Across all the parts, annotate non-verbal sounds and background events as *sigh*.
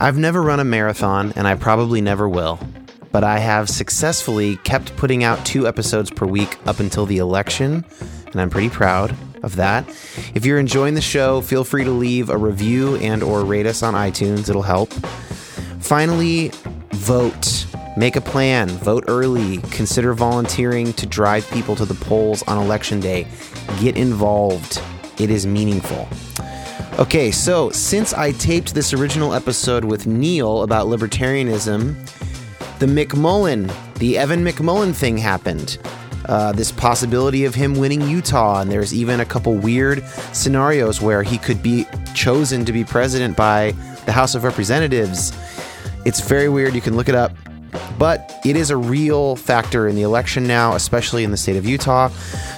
I've never run a marathon, and I probably never will, but I have successfully kept putting out two episodes per week up until the election, and I'm pretty proud of that. If you're enjoying the show, feel free to leave a review and or rate us on iTunes. It'll help. Finally, vote. Make a plan. Vote early. Consider volunteering to drive people to the polls on election day. Get involved. It is meaningful. Okay, so since I taped this original episode with Neil about libertarianism, the McMullin, the Evan McMullin thing happened. Uh, this possibility of him winning Utah, and there's even a couple weird scenarios where he could be chosen to be president by the House of Representatives. It's very weird. You can look it up. But it is a real factor in the election now, especially in the state of Utah.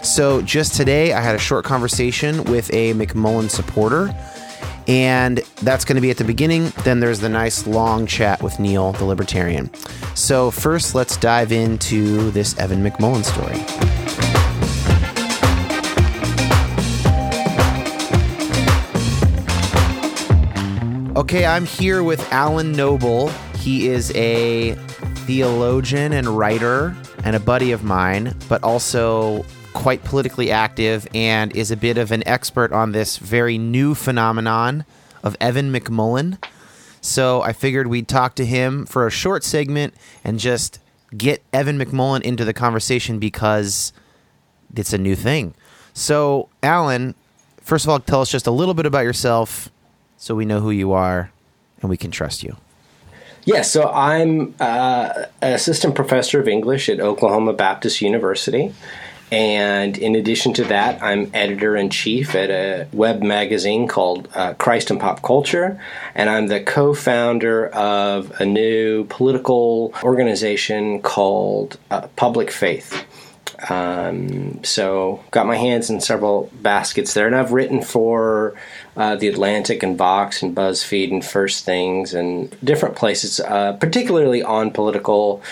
So just today, I had a short conversation with a McMullin supporter. And that's going to be at the beginning. Then there's the nice long chat with Neil, the libertarian. So, first, let's dive into this Evan McMullin story. Okay, I'm here with Alan Noble. He is a theologian and writer and a buddy of mine, but also quite politically active and is a bit of an expert on this very new phenomenon of Evan McMullin. So I figured we'd talk to him for a short segment and just get Evan McMullin into the conversation because it's a new thing. So, Alan, first of all, tell us just a little bit about yourself so we know who you are and we can trust you. Yeah, so I'm uh, an assistant professor of English at Oklahoma Baptist University. And in addition to that, I'm editor in chief at a web magazine called uh, Christ and Pop Culture. And I'm the co founder of a new political organization called uh, Public Faith. Um, so got my hands in several baskets there, and I've written for uh, the Atlantic and Vox and BuzzFeed and First Things and different places, uh, particularly on political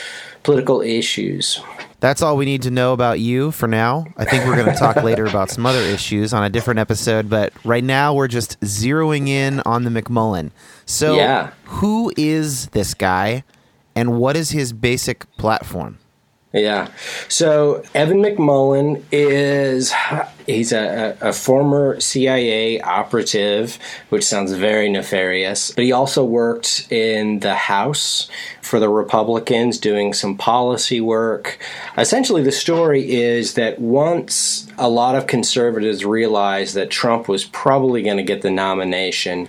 political issues. That's all we need to know about you for now. I think we're going to talk *laughs* later about some other issues on a different episode, but right now we're just zeroing in on the McMullin. So, yeah. who is this guy, and what is his basic platform? Yeah. So Evan McMullin is he's a, a, former CIA operative, which sounds very nefarious. But he also worked in the House for the Republicans, doing some policy work. Essentially, the story is that once a lot of conservatives realized that Trump was probably going to get the nomination.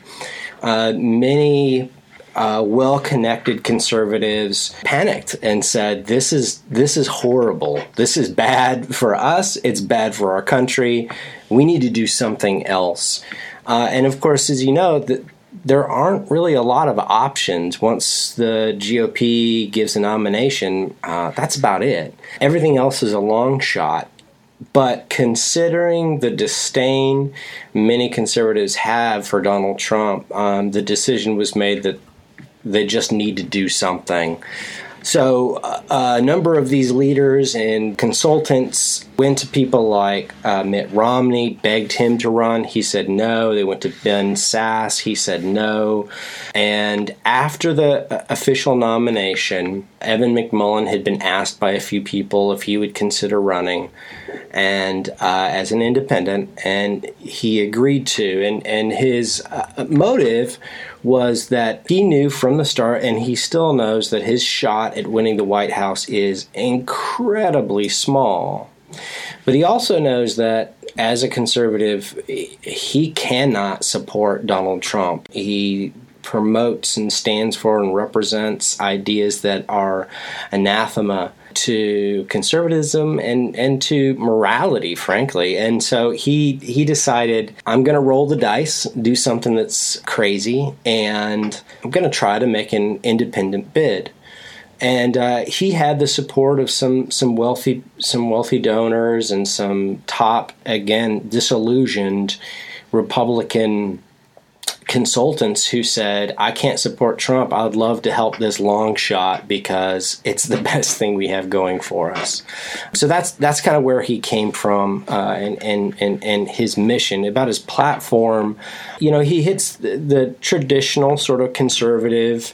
Uh, many uh, well-connected conservatives panicked and said, "This is this is horrible. This is bad for us. It's bad for our country. We need to do something else." Uh, and of course, as you know, the, there aren't really a lot of options once the GOP gives a nomination. Uh, that's about it. Everything else is a long shot. But considering the disdain many conservatives have for Donald Trump, um, the decision was made that they just need to do something. So, uh, a number of these leaders and consultants went to people like uh, Mitt Romney, begged him to run. He said no. They went to Ben Sasse. He said no. And after the uh, official nomination, Evan McMullin had been asked by a few people if he would consider running and uh, as an independent, and he agreed to. And, and his uh, motive was that he knew from the start, and he still knows that his shot at winning the White House is incredibly small. But he also knows that as a conservative, he cannot support Donald Trump. He promotes and stands for and represents ideas that are anathema to conservatism and and to morality, frankly. And so he he decided I'm going to roll the dice, do something that's crazy, and I'm going to try to make an independent bid. And uh, he had the support of some some wealthy some wealthy donors and some top again disillusioned Republican consultants who said, I can't support Trump. I would love to help this long shot because it's the *laughs* best thing we have going for us. So that's that's kind of where he came from uh, and, and, and, and his mission. About his platform, you know, he hits the, the traditional sort of conservative,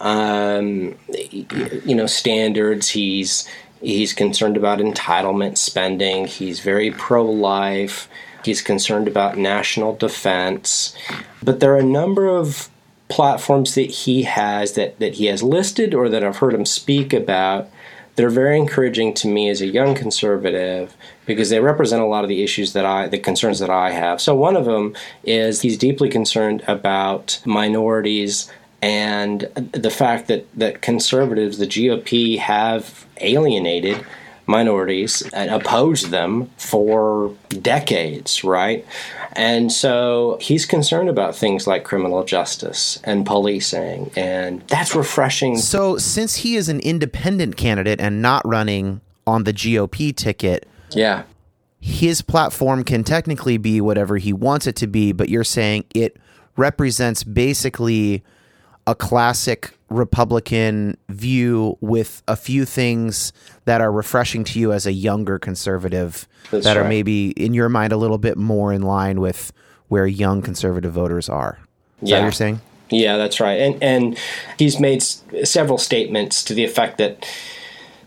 um, you know, standards. He's he's concerned about entitlement spending. He's very pro life. He's concerned about national defense. But there are a number of platforms that he has that, that he has listed or that I've heard him speak about that are very encouraging to me as a young conservative because they represent a lot of the issues that I, the concerns that I have. So one of them is he's deeply concerned about minorities and the fact that, that conservatives, the GOP, have alienated minorities and opposed them for decades, right? And so he's concerned about things like criminal justice and policing, and that's refreshing. So, since he is an independent candidate and not running on the GOP ticket, yeah. His platform can technically be whatever he wants it to be, but you're saying it represents basically a classic Republican view with a few things that are refreshing to you as a younger conservative That's that right. are maybe in your mind a little bit more in line with where young conservative voters are. Is yeah. that what you're saying? Yeah, that's right. And and he's made s- several statements to the effect that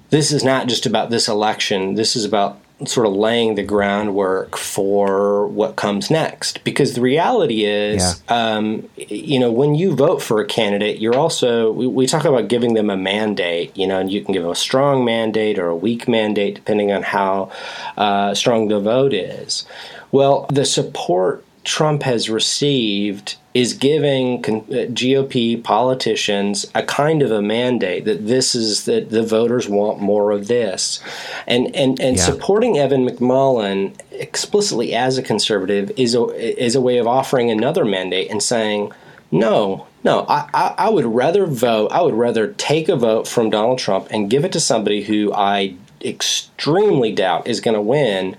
this is not just about this election. This is about sort of laying the groundwork for what comes next. Because the reality is, yeah. um, you know, when you vote for a candidate, you're also, we, we, talk about giving them a mandate, you know, and you can give them a strong mandate or a weak mandate depending on how uh, strong the vote is. Well, the support Trump has received is giving uh, GOP politicians a kind of a mandate that this is that the voters want more of this, and and and yeah. supporting Evan McMullin explicitly as a conservative is a is a way of offering another mandate and saying no. No, I, I, I would rather vote. I would rather take a vote from Donald Trump and give it to somebody who I extremely doubt is going to win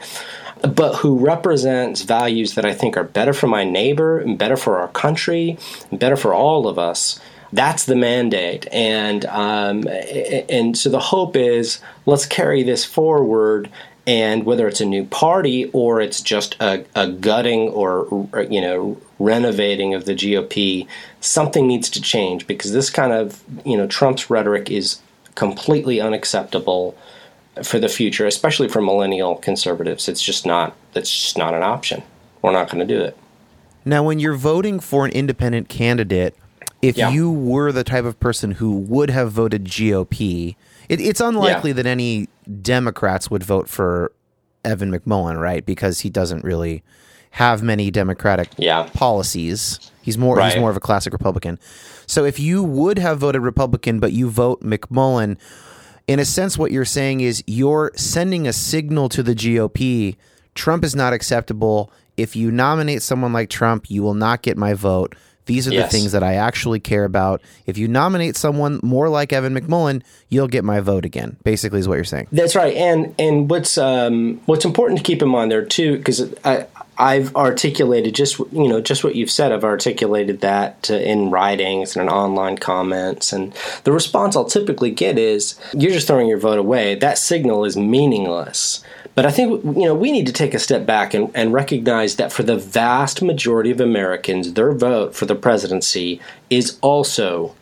but who represents values that I think are better for my neighbor and better for our country, and better for all of us. That's the mandate, and um, and so the hope is let's carry this forward and whether it's a new party or it's just a, a, gutting or you know renovating of the GOP, something needs to change because this kind of you know Trump's rhetoric is completely unacceptable for the future, especially for millennial conservatives. It's just not that's just not an option. We're not going to do it. Now, when you're voting for an independent candidate, if yeah. you were the type of person who would have voted GOP, it, it's unlikely yeah. that any Democrats would vote for Evan McMullin, right? Because he doesn't really have many democratic yeah. policies. He's more right. he's more of a classic Republican. So if you would have voted Republican but you vote McMullin, in a sense, what you're saying is you're sending a signal to the GOP Trump is not acceptable. If you nominate someone like Trump, you will not get my vote. These are yes. the things that I actually care about. If you nominate someone more like Evan McMullin, you'll get my vote again. Basically, is what you're saying. That's right. And and what's um, what's important to keep in mind there too, because I I've articulated just you know just what you've said. I've articulated that uh, in writings and in online comments, and the response I'll typically get is, "You're just throwing your vote away. That signal is meaningless." But I think you know we need to take a step back and, and recognize that for the vast majority of Americans, their vote for the presidency is also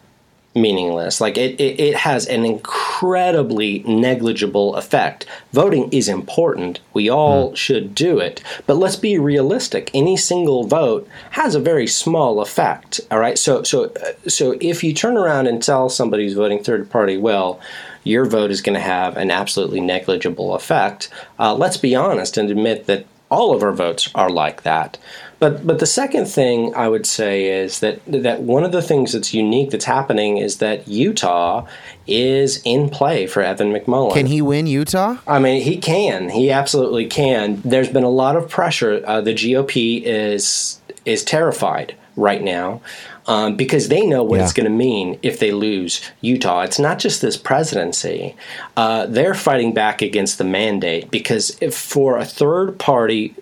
meaningless. Like it, it, it, has an incredibly negligible effect. Voting is important. We all mm. should do it. But let's be realistic. Any single vote has a very small effect. All right. So so so if you turn around and tell somebody who's voting third party, well, your vote is going to have an absolutely negligible effect. Uh, let's be honest and admit that all of our votes are like that. But but the second thing I would say is that that one of the things that's unique that's happening is that Utah is in play for Evan McMullin. Can he win Utah? I mean, he can. He absolutely can. There's been a lot of pressure. Uh, the GOP is is terrified right now um, because they know what yeah. it's going to mean if they lose Utah. It's not just this presidency; uh, they're fighting back against the mandate because for a third party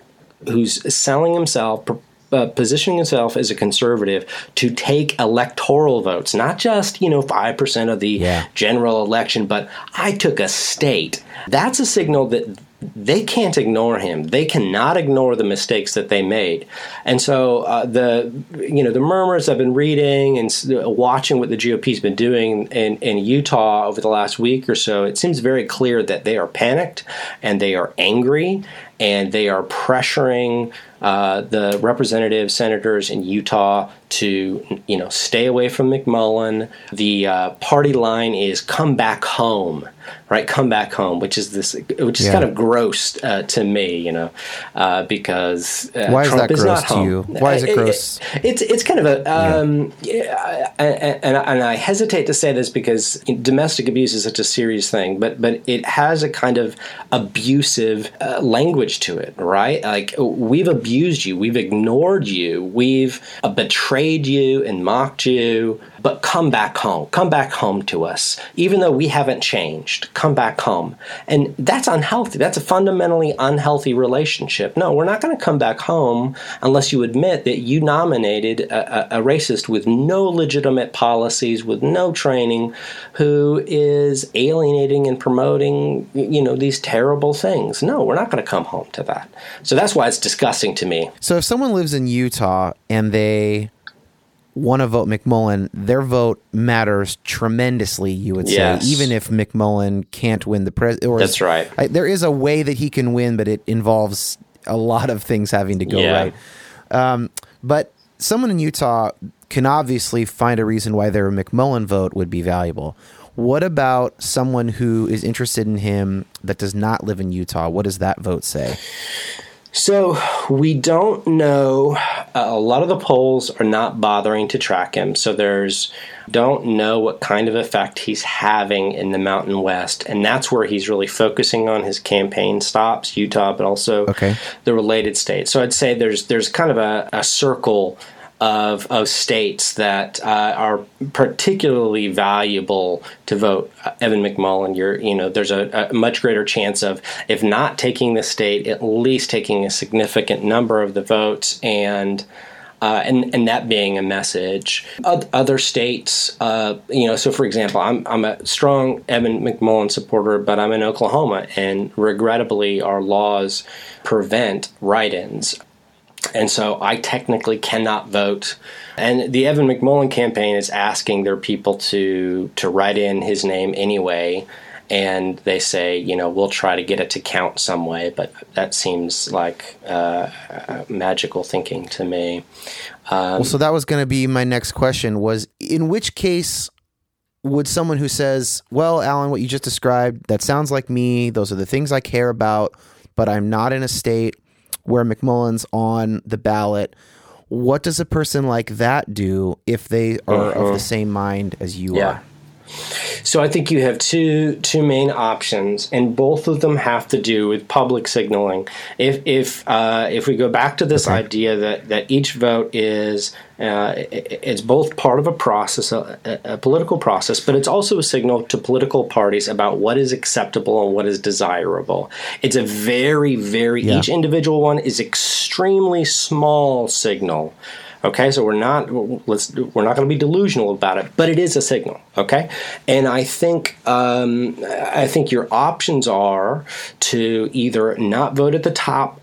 who's selling himself, uh, positioning himself as a conservative to take electoral votes, not just, you know, 5% of the yeah. general election, but I took a state. That's a signal that they can't ignore him. They cannot ignore the mistakes that they made. And so uh, the you know the murmurs I've been reading and watching what the GOP's been doing in, in Utah over the last week or so, it seems very clear that they are panicked and they are angry and they are pressuring uh, the representatives, senators in Utah to you know stay away from McMullin. The uh, party line is "come back home," right? Come back home, which is this, which is yeah. kind of gross uh, to me, you know, uh, because uh, why Trump is that gross to you? Why is it gross? It, it, it's it's kind of a um, yeah. and, and, I hesitate to say this because domestic abuse is such a serious thing, but but it has a kind of abusive uh, language to it, right? Like we've abused you, we've ignored you, we've betrayed betrayed you and mocked you, but come back home. Come back home to us. Even though we haven't changed, come back home. And that's unhealthy. That's a fundamentally unhealthy relationship. No, we're not going to come back home unless you admit that you nominated a, a, a racist with no legitimate policies, with no training, who is alienating and promoting, you know, these terrible things. No, we're not going to come home to that. So that's why it's disgusting to me. So if someone lives in Utah and they want to vote McMullin, their vote matters tremendously. You would say, yes. even if McMullin can't win the president. That's right. I, there is a way that he can win, but it involves a lot of things having to go yeah. right. Um, but someone in Utah can obviously find a reason why their McMullin vote would be valuable. What about someone who is interested in him that does not live in Utah? What does that vote say? So we don't know. Uh, a lot of the polls are not bothering to track him. So there's don't know what kind of effect he's having in the Mountain West, and that's where he's really focusing on his campaign stops, Utah, but also okay. the related states. So I'd say there's there's kind of a, a circle of, of states that uh, are particularly valuable to vote uh, Evan McMullin. You're, you know, there's a, a, much greater chance of, if not taking the state, at least taking a significant number of the votes and. Uh, and and that being a message. Other states, uh, you know, so for example, I'm I'm a strong Evan McMullin supporter, but I'm in Oklahoma, and regrettably, our laws prevent write-ins. And so I technically cannot vote. And the Evan McMullin campaign is asking their people to to write in his name anyway. And they say, you know, we'll try to get it to count some way, but that seems like uh, magical thinking to me. Um, well, so that was going to be my next question: was in which case would someone who says, "Well, Alan, what you just described that sounds like me. Those are the things I care about, but I'm not in a state where McMullin's on the ballot. What does a person like that do if they are uh-huh. of the uh-huh. same mind as you yeah. are? So I think you have two two main options, and both of them have to do with public signaling. If if uh, if we go back to this okay. idea that that each vote is uh, it's both part of a process, a, a, political process, but it's also a signal to political parties about what is acceptable and what is desirable. It's a very, very, yeah. each individual one is extremely small signal Okay, so we're not let's we're not going to be delusional about it, but it is a signal. Okay, and I think um, I think your options are to either not vote at the top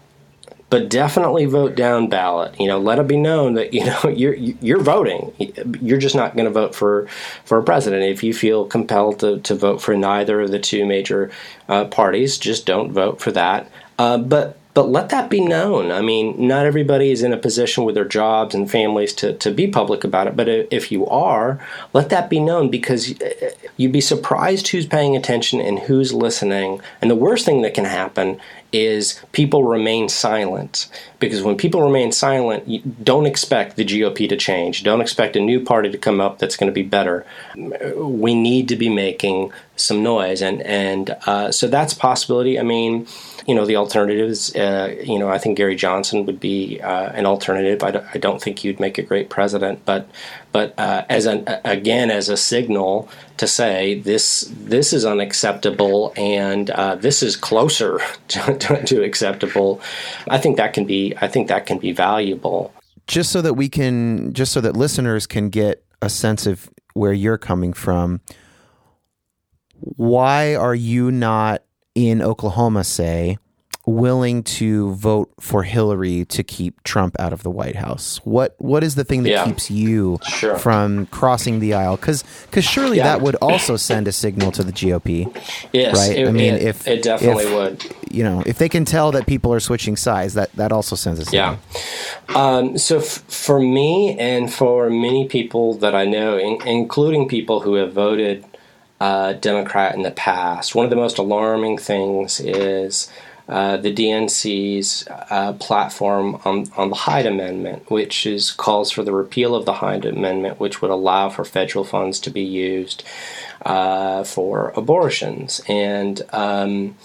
but definitely vote down ballot. You know, let it be known that you know *laughs* you're you're voting. You're just not going to vote for for a president if you feel compelled to, to vote for neither of the two major uh, parties. Just don't vote for that. Uh, but but let that be known. I mean, not everybody is in a position with their jobs and families to, to be public about it, but if you are, let that be known because you'd be surprised who's paying attention and who's listening. And the worst thing that can happen is people remain silent. Because when people remain silent don't expect the GOP to change. Don't expect a new party to come up that's going to be better. We need to be making some noise. And and uh, so that's possibility. I mean you know the alternatives. Uh, you know, I think Gary Johnson would be uh, an alternative. I d- I don't think you'd make a great president, but but uh, as an again as a signal to say this this is unacceptable and uh, this is closer *laughs* to, to, to acceptable. I think that can be I think that can be valuable. just so that we can, just so that listeners can get a sense of where you're coming from, why are you not in Oklahoma, say, willing to vote for Hillary to keep Trump out of the White House? What what is the thing that Yeah. keeps you Sure. from crossing the aisle? Because because surely Yeah. that would also send a signal to the GOP, Yes, right? it, I mean, it, if it definitely if, would. You know, if they can tell that people are switching sides, that that also sends a signal. Yeah. Um, so f- for me and for many people that I know, in- including people who have voted uh, Democrat in the past, one of the most alarming things is uh, the DNC's uh, platform on, on the Hyde Amendment, which is calls for the repeal of the Hyde Amendment, which would allow for federal funds to be used uh, for abortions. And um,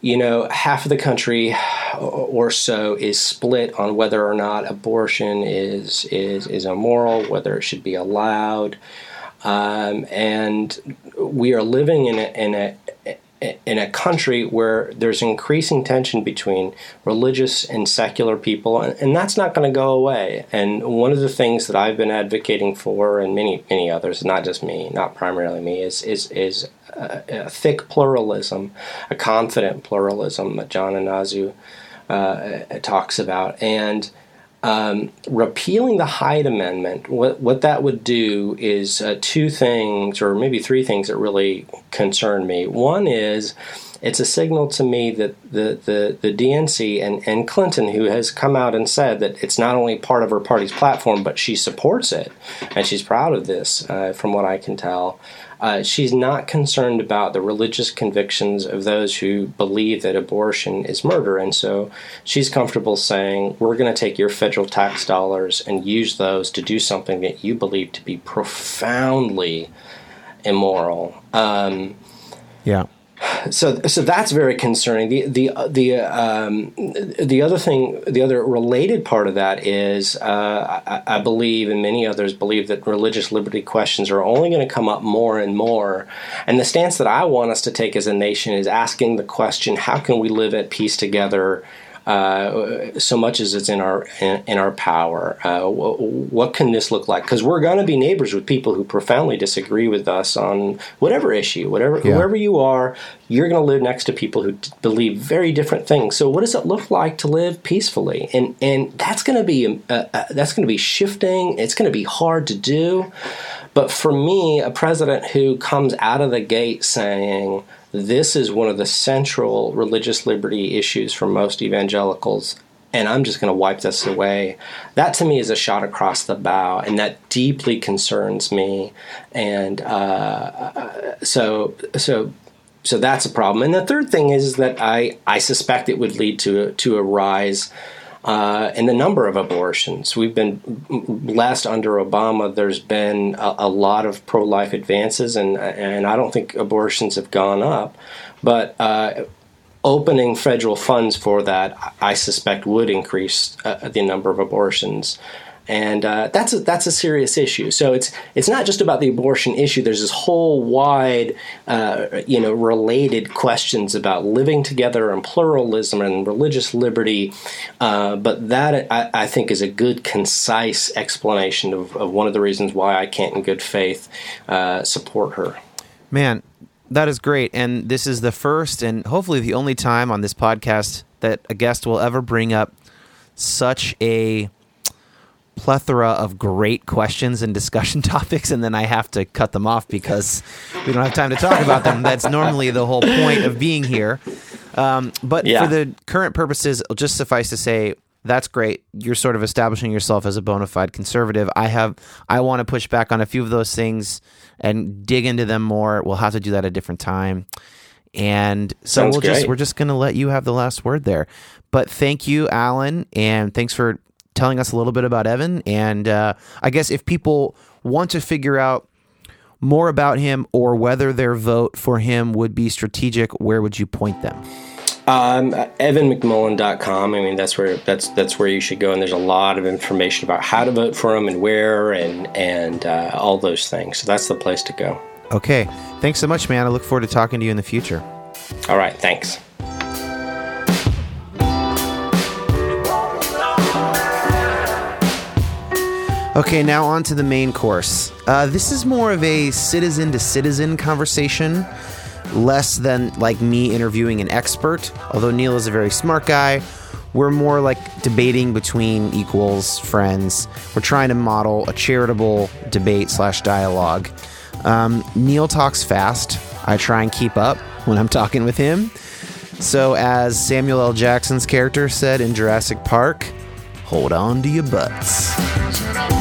you know, half of the country or so is split on whether or not abortion is is is immoral, whether it should be allowed, um, and we are living in a in a in a country where there's increasing tension between religious and secular people, and, and that's not going to go away. And one of the things that I've been advocating for, and many many others, not just me, not primarily me, is is is a, a thick pluralism, a confident pluralism that John Inazu uh, talks about, and um, repealing the Hyde Amendment, what what that would do is uh, two things, or maybe three things that really concern me. One is it's a signal to me that the, the, the DNC and, and Clinton, who has come out and said that it's not only part of her party's platform, but she supports it, and she's proud of this, uh, from what I can tell. Uh, she's not concerned about the religious convictions of those who believe that abortion is murder. And so she's comfortable saying, we're going to take your federal tax dollars and use those to do something that you believe to be profoundly immoral. Um, Yeah. So so that's very concerning. The the the um, the other thing, the other related part of that is, uh, I, I believe, and many others believe that religious liberty questions are only going to come up more and more. And the stance that I want us to take as a nation is asking the question: How can we live at peace together? Uh, so much as it's in our in, in our power. Uh, wh- what can this look like? Because we're going to be neighbors with people who profoundly disagree with us on whatever issue, whatever Yeah. whoever you are. You're going to live next to people who d- believe very different things. So, what does it look like to live peacefully? And and that's going to be uh, uh, that's going to be shifting. It's going to be hard to do. But for me, a president who comes out of the gate saying this is one of the central religious liberty issues for most evangelicals, and I'm just going to wipe this away. That to me is a shot across the bow, and that deeply concerns me. And uh, so, so, so that's a problem. And the third thing is that I, I suspect it would lead to to a rise uh, in the number of abortions. We've been blessed under Obama. There's been a, a lot of pro-life advances, and and I don't think abortions have gone up, but. Uh, Opening federal funds for that, I suspect, would increase uh, the number of abortions, and uh, that's a, that's a serious issue. So it's it's not just about the abortion issue. There's this whole wide, uh, you know, related questions about living together and pluralism and religious liberty. Uh, but that I, I think is a good, concise explanation of, of one of the reasons why I can't, in good faith, uh, support her. Man, that is great. And this is the first and hopefully the only time on this podcast that a guest will ever bring up such a plethora of great questions and discussion *laughs* topics and then I have to cut them off because we don't have time to talk about them. That's normally the whole point of being here. Um, but Yeah. for the current purposes, it'll just suffice to say that's great. You're sort of establishing yourself as a bona fide conservative. I have I want to push back on a few of those things and dig into them more. We'll have to do that at a different time. And so Sounds we'll just we're just going to let you have the last word there. But thank you, Alan, and thanks for telling us a little bit about Evan. And uh, I guess if people want to figure out more about him or whether their vote for him would be strategic, where would you point them? Um, EvanMcMullin.com. I mean, that's where that's that's where you should go, and there's a lot of information about how to vote for him and where and and uh, all those things. So that's the place to go. Okay. Thanks so much, man. I look forward to talking to you in the future. All right, thanks. Okay, now on to the main course. Uh, this is more of a citizen to citizen conversation, less than like me interviewing an expert. Although Neil is a very smart guy, we're more like debating between equals, friends. We're trying to model a charitable debate slash dialogue. Um, Neil talks fast. I try and keep up when I'm talking with him. So, as Samuel L. Jackson's character said in Jurassic Park, hold on to your butts.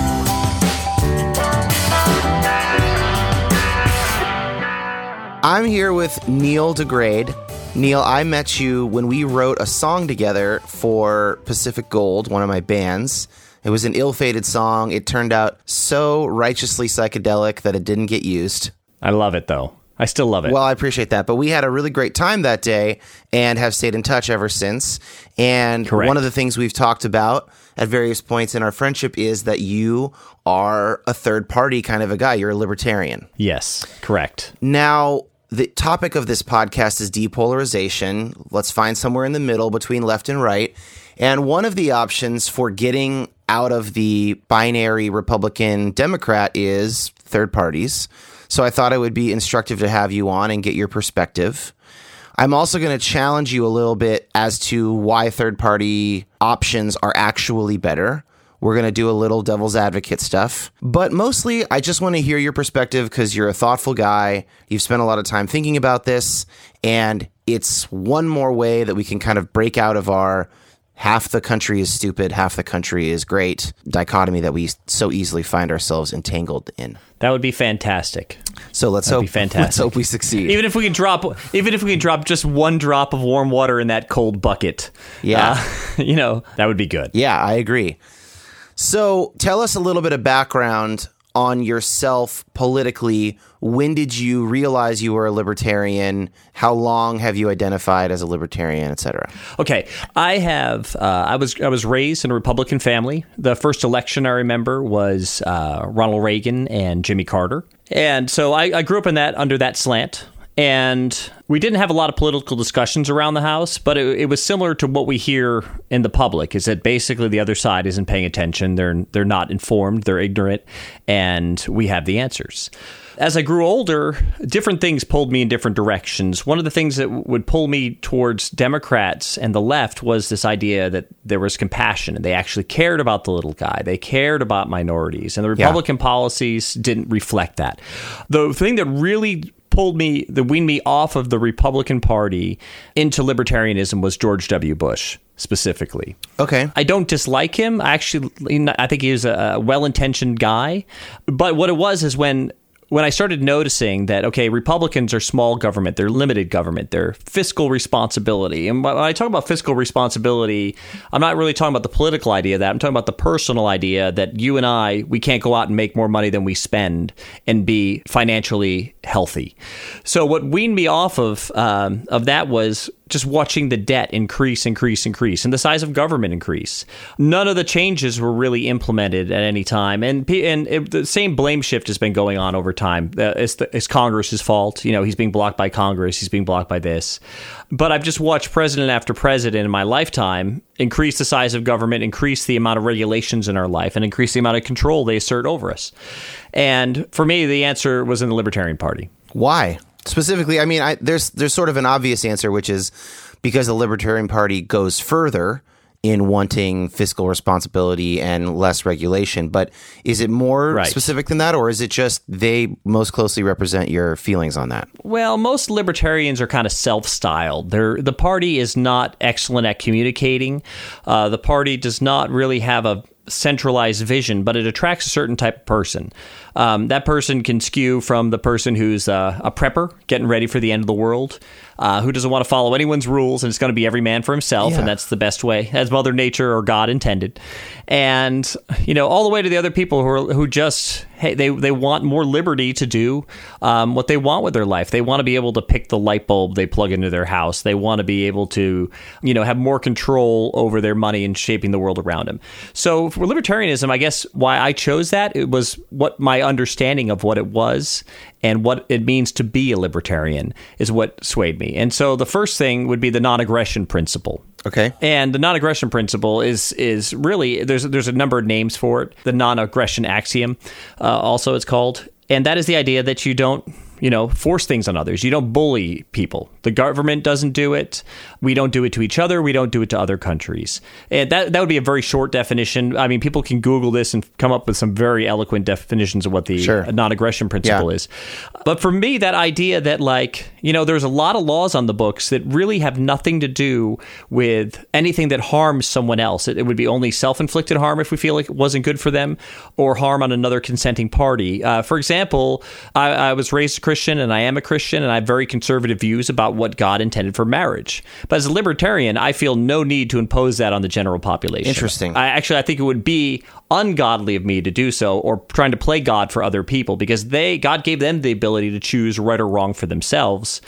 I'm here with Neil DeGrade. Neil, I met you when we wrote a song together for Pacific Gold, one of my bands. It was an ill fated song. It turned out so righteously psychedelic that it didn't get used. I love it though. I still love it. Well, I appreciate that. But we had a really great time that day and have stayed in touch ever since. And Correct. one of the things we've talked about at various points in our friendship is that you are a third party kind of a guy. You're a libertarian. yes, correct. Now, the topic of this podcast is depolarization. Let's find somewhere in the middle between left and right. And one of the options for getting out of the binary Republican Democrat is third parties. So I thought it would be instructive to have you on and get your perspective. I'm also going to challenge you a little bit as to why third party options are actually better. We're going to do a little devil's advocate stuff. But mostly, I just want to hear your perspective because you're a thoughtful guy. You've spent a lot of time thinking about this. And it's one more way that we can kind of break out of our half the country is stupid, half the country is great dichotomy that we so easily find ourselves entangled in. That would be fantastic. So let's That'd hope be fantastic. let's hope we succeed. Even if we can drop, even if we can drop just one drop of warm water in that cold bucket, Yeah. uh, *laughs* you know that would be good. Yeah, I agree. So tell us a little bit of background on yourself politically. When did you realize you were a libertarian? How long have you identified as a libertarian, etc.? Okay, I have. Uh, I was I was raised in a Republican family. The first election I remember was uh, Ronald Reagan and Jimmy Carter, and so I, I grew up in that under that slant. And we didn't have a lot of political discussions around the house, but it, it was similar to what we hear in the public. Is that basically the other side isn't paying attention? They're they're not informed. They're ignorant, and we have the answers as I grew older, different things pulled me in different directions. One of the things that would pull me towards Democrats and the left was this idea that there was compassion and they actually cared about the little guy. They cared about minorities. And the Republican policies didn't reflect that. The thing that really pulled me, that weaned me off of the Republican Party into libertarianism was George W. Bush specifically. Okay. I don't dislike him. I actually, I think he is a well-intentioned guy. But what it was is when when I started noticing that, okay, Republicans are small government, they're limited government, they're fiscal responsibility. And when I talk about fiscal responsibility, I'm not really talking about the political idea of that. I'm talking about the personal idea that you and I, we can't go out and make more money than we spend and be financially healthy. So what weaned me off of um, of that was just watching the debt increase, increase, increase, and the size of government increase. None of the changes were really implemented at any time, and and it, the same blame shift has been going on over time. Uh, it's, the, it's Congress's fault. You know, he's being blocked by Congress. He's being blocked by this. But I've just watched president after president in my lifetime increase the size of government, increase the amount of regulations in our life, and increase the amount of control they assert over us. And for me, the answer was in the Libertarian Party. Why? Specifically, I mean, I, there's there's sort of an obvious answer, which is because the Libertarian Party goes further in wanting fiscal responsibility and less regulation. But is it more Right. specific than that, or is it just they most closely represent your feelings on that? Well, most libertarians are kind of self-styled. They're, the party is not excellent at communicating. Uh, the party does not really have a centralized vision, but it attracts a certain type of person. Um, that person can skew from the person who's uh, a prepper, getting ready for the end of the world, uh, who doesn't want to follow anyone's rules, and it's going to be every man for himself, Yeah. and that's the best way, as Mother Nature or God intended. And you know, all the way to the other people who are who just hey, they they want more liberty to do um, what they want with their life. They want to be able to pick the light bulb they plug into their house. They want to be able to you know have more control over their money and shaping the world around them. So for libertarianism, I guess why I chose that it was what my understanding of what it was and what it means to be a libertarian is what swayed me. And so the first thing would be the non-aggression principle. Okay. And the non-aggression principle is is really there's there's a number of names for it. The non-aggression axiom, uh, also it's called, and that is the idea that you don't you know, force things on others. You don't bully people. The government doesn't do it. We don't do it to each other. We don't do it to other countries. And that that would be a very short definition. I mean, people can Google this and come up with some very eloquent definitions of what the Sure. non-aggression principle Yeah. is. But for me, that idea that like you know, there's a lot of laws on the books that really have nothing to do with anything that harms someone else. It, it would be only self-inflicted harm if we feel like it wasn't good for them, or harm on another consenting party. Uh, for example, I, I was raised a Christian, and I am a Christian, and I have very conservative views about what God intended for marriage. But as a libertarian, I feel no need to impose that on the general population. Interesting. I actually I think it would be ungodly of me to do so or trying to play God for other people because they God gave them the ability to choose right or wrong for themselves.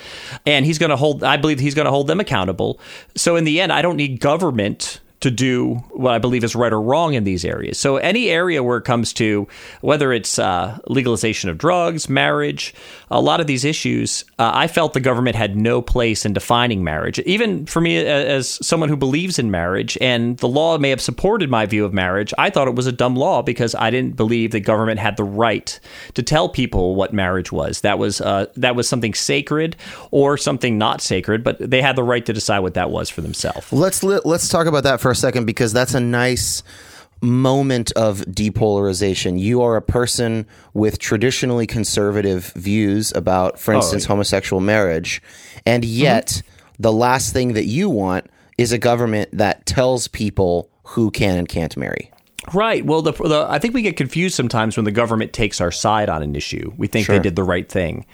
And he's going to hold I believe he's going to hold them accountable. So in the end I don't need government to do what I believe is right or wrong in these areas. So any area where it comes to whether it's uh, legalization of drugs, marriage, a lot of these issues, uh, I felt the government had no place in defining marriage. Even for me, as someone who believes in marriage, and the law may have supported my view of marriage, I thought it was a dumb law because I didn't believe the government had the right to tell people what marriage was. That was uh, that was something sacred or something not sacred, but they had the right to decide what that was for themselves. Let's let's talk about that for a second because that's a nice moment of depolarization. You are a person with traditionally conservative views about, for oh, instance, homosexual marriage, and mm-hmm. yet the last thing that you want is a government that tells people who can and can't marry. Right. Well, the, the I think we get confused sometimes when the government takes our side on an issue. We think they did the right thing,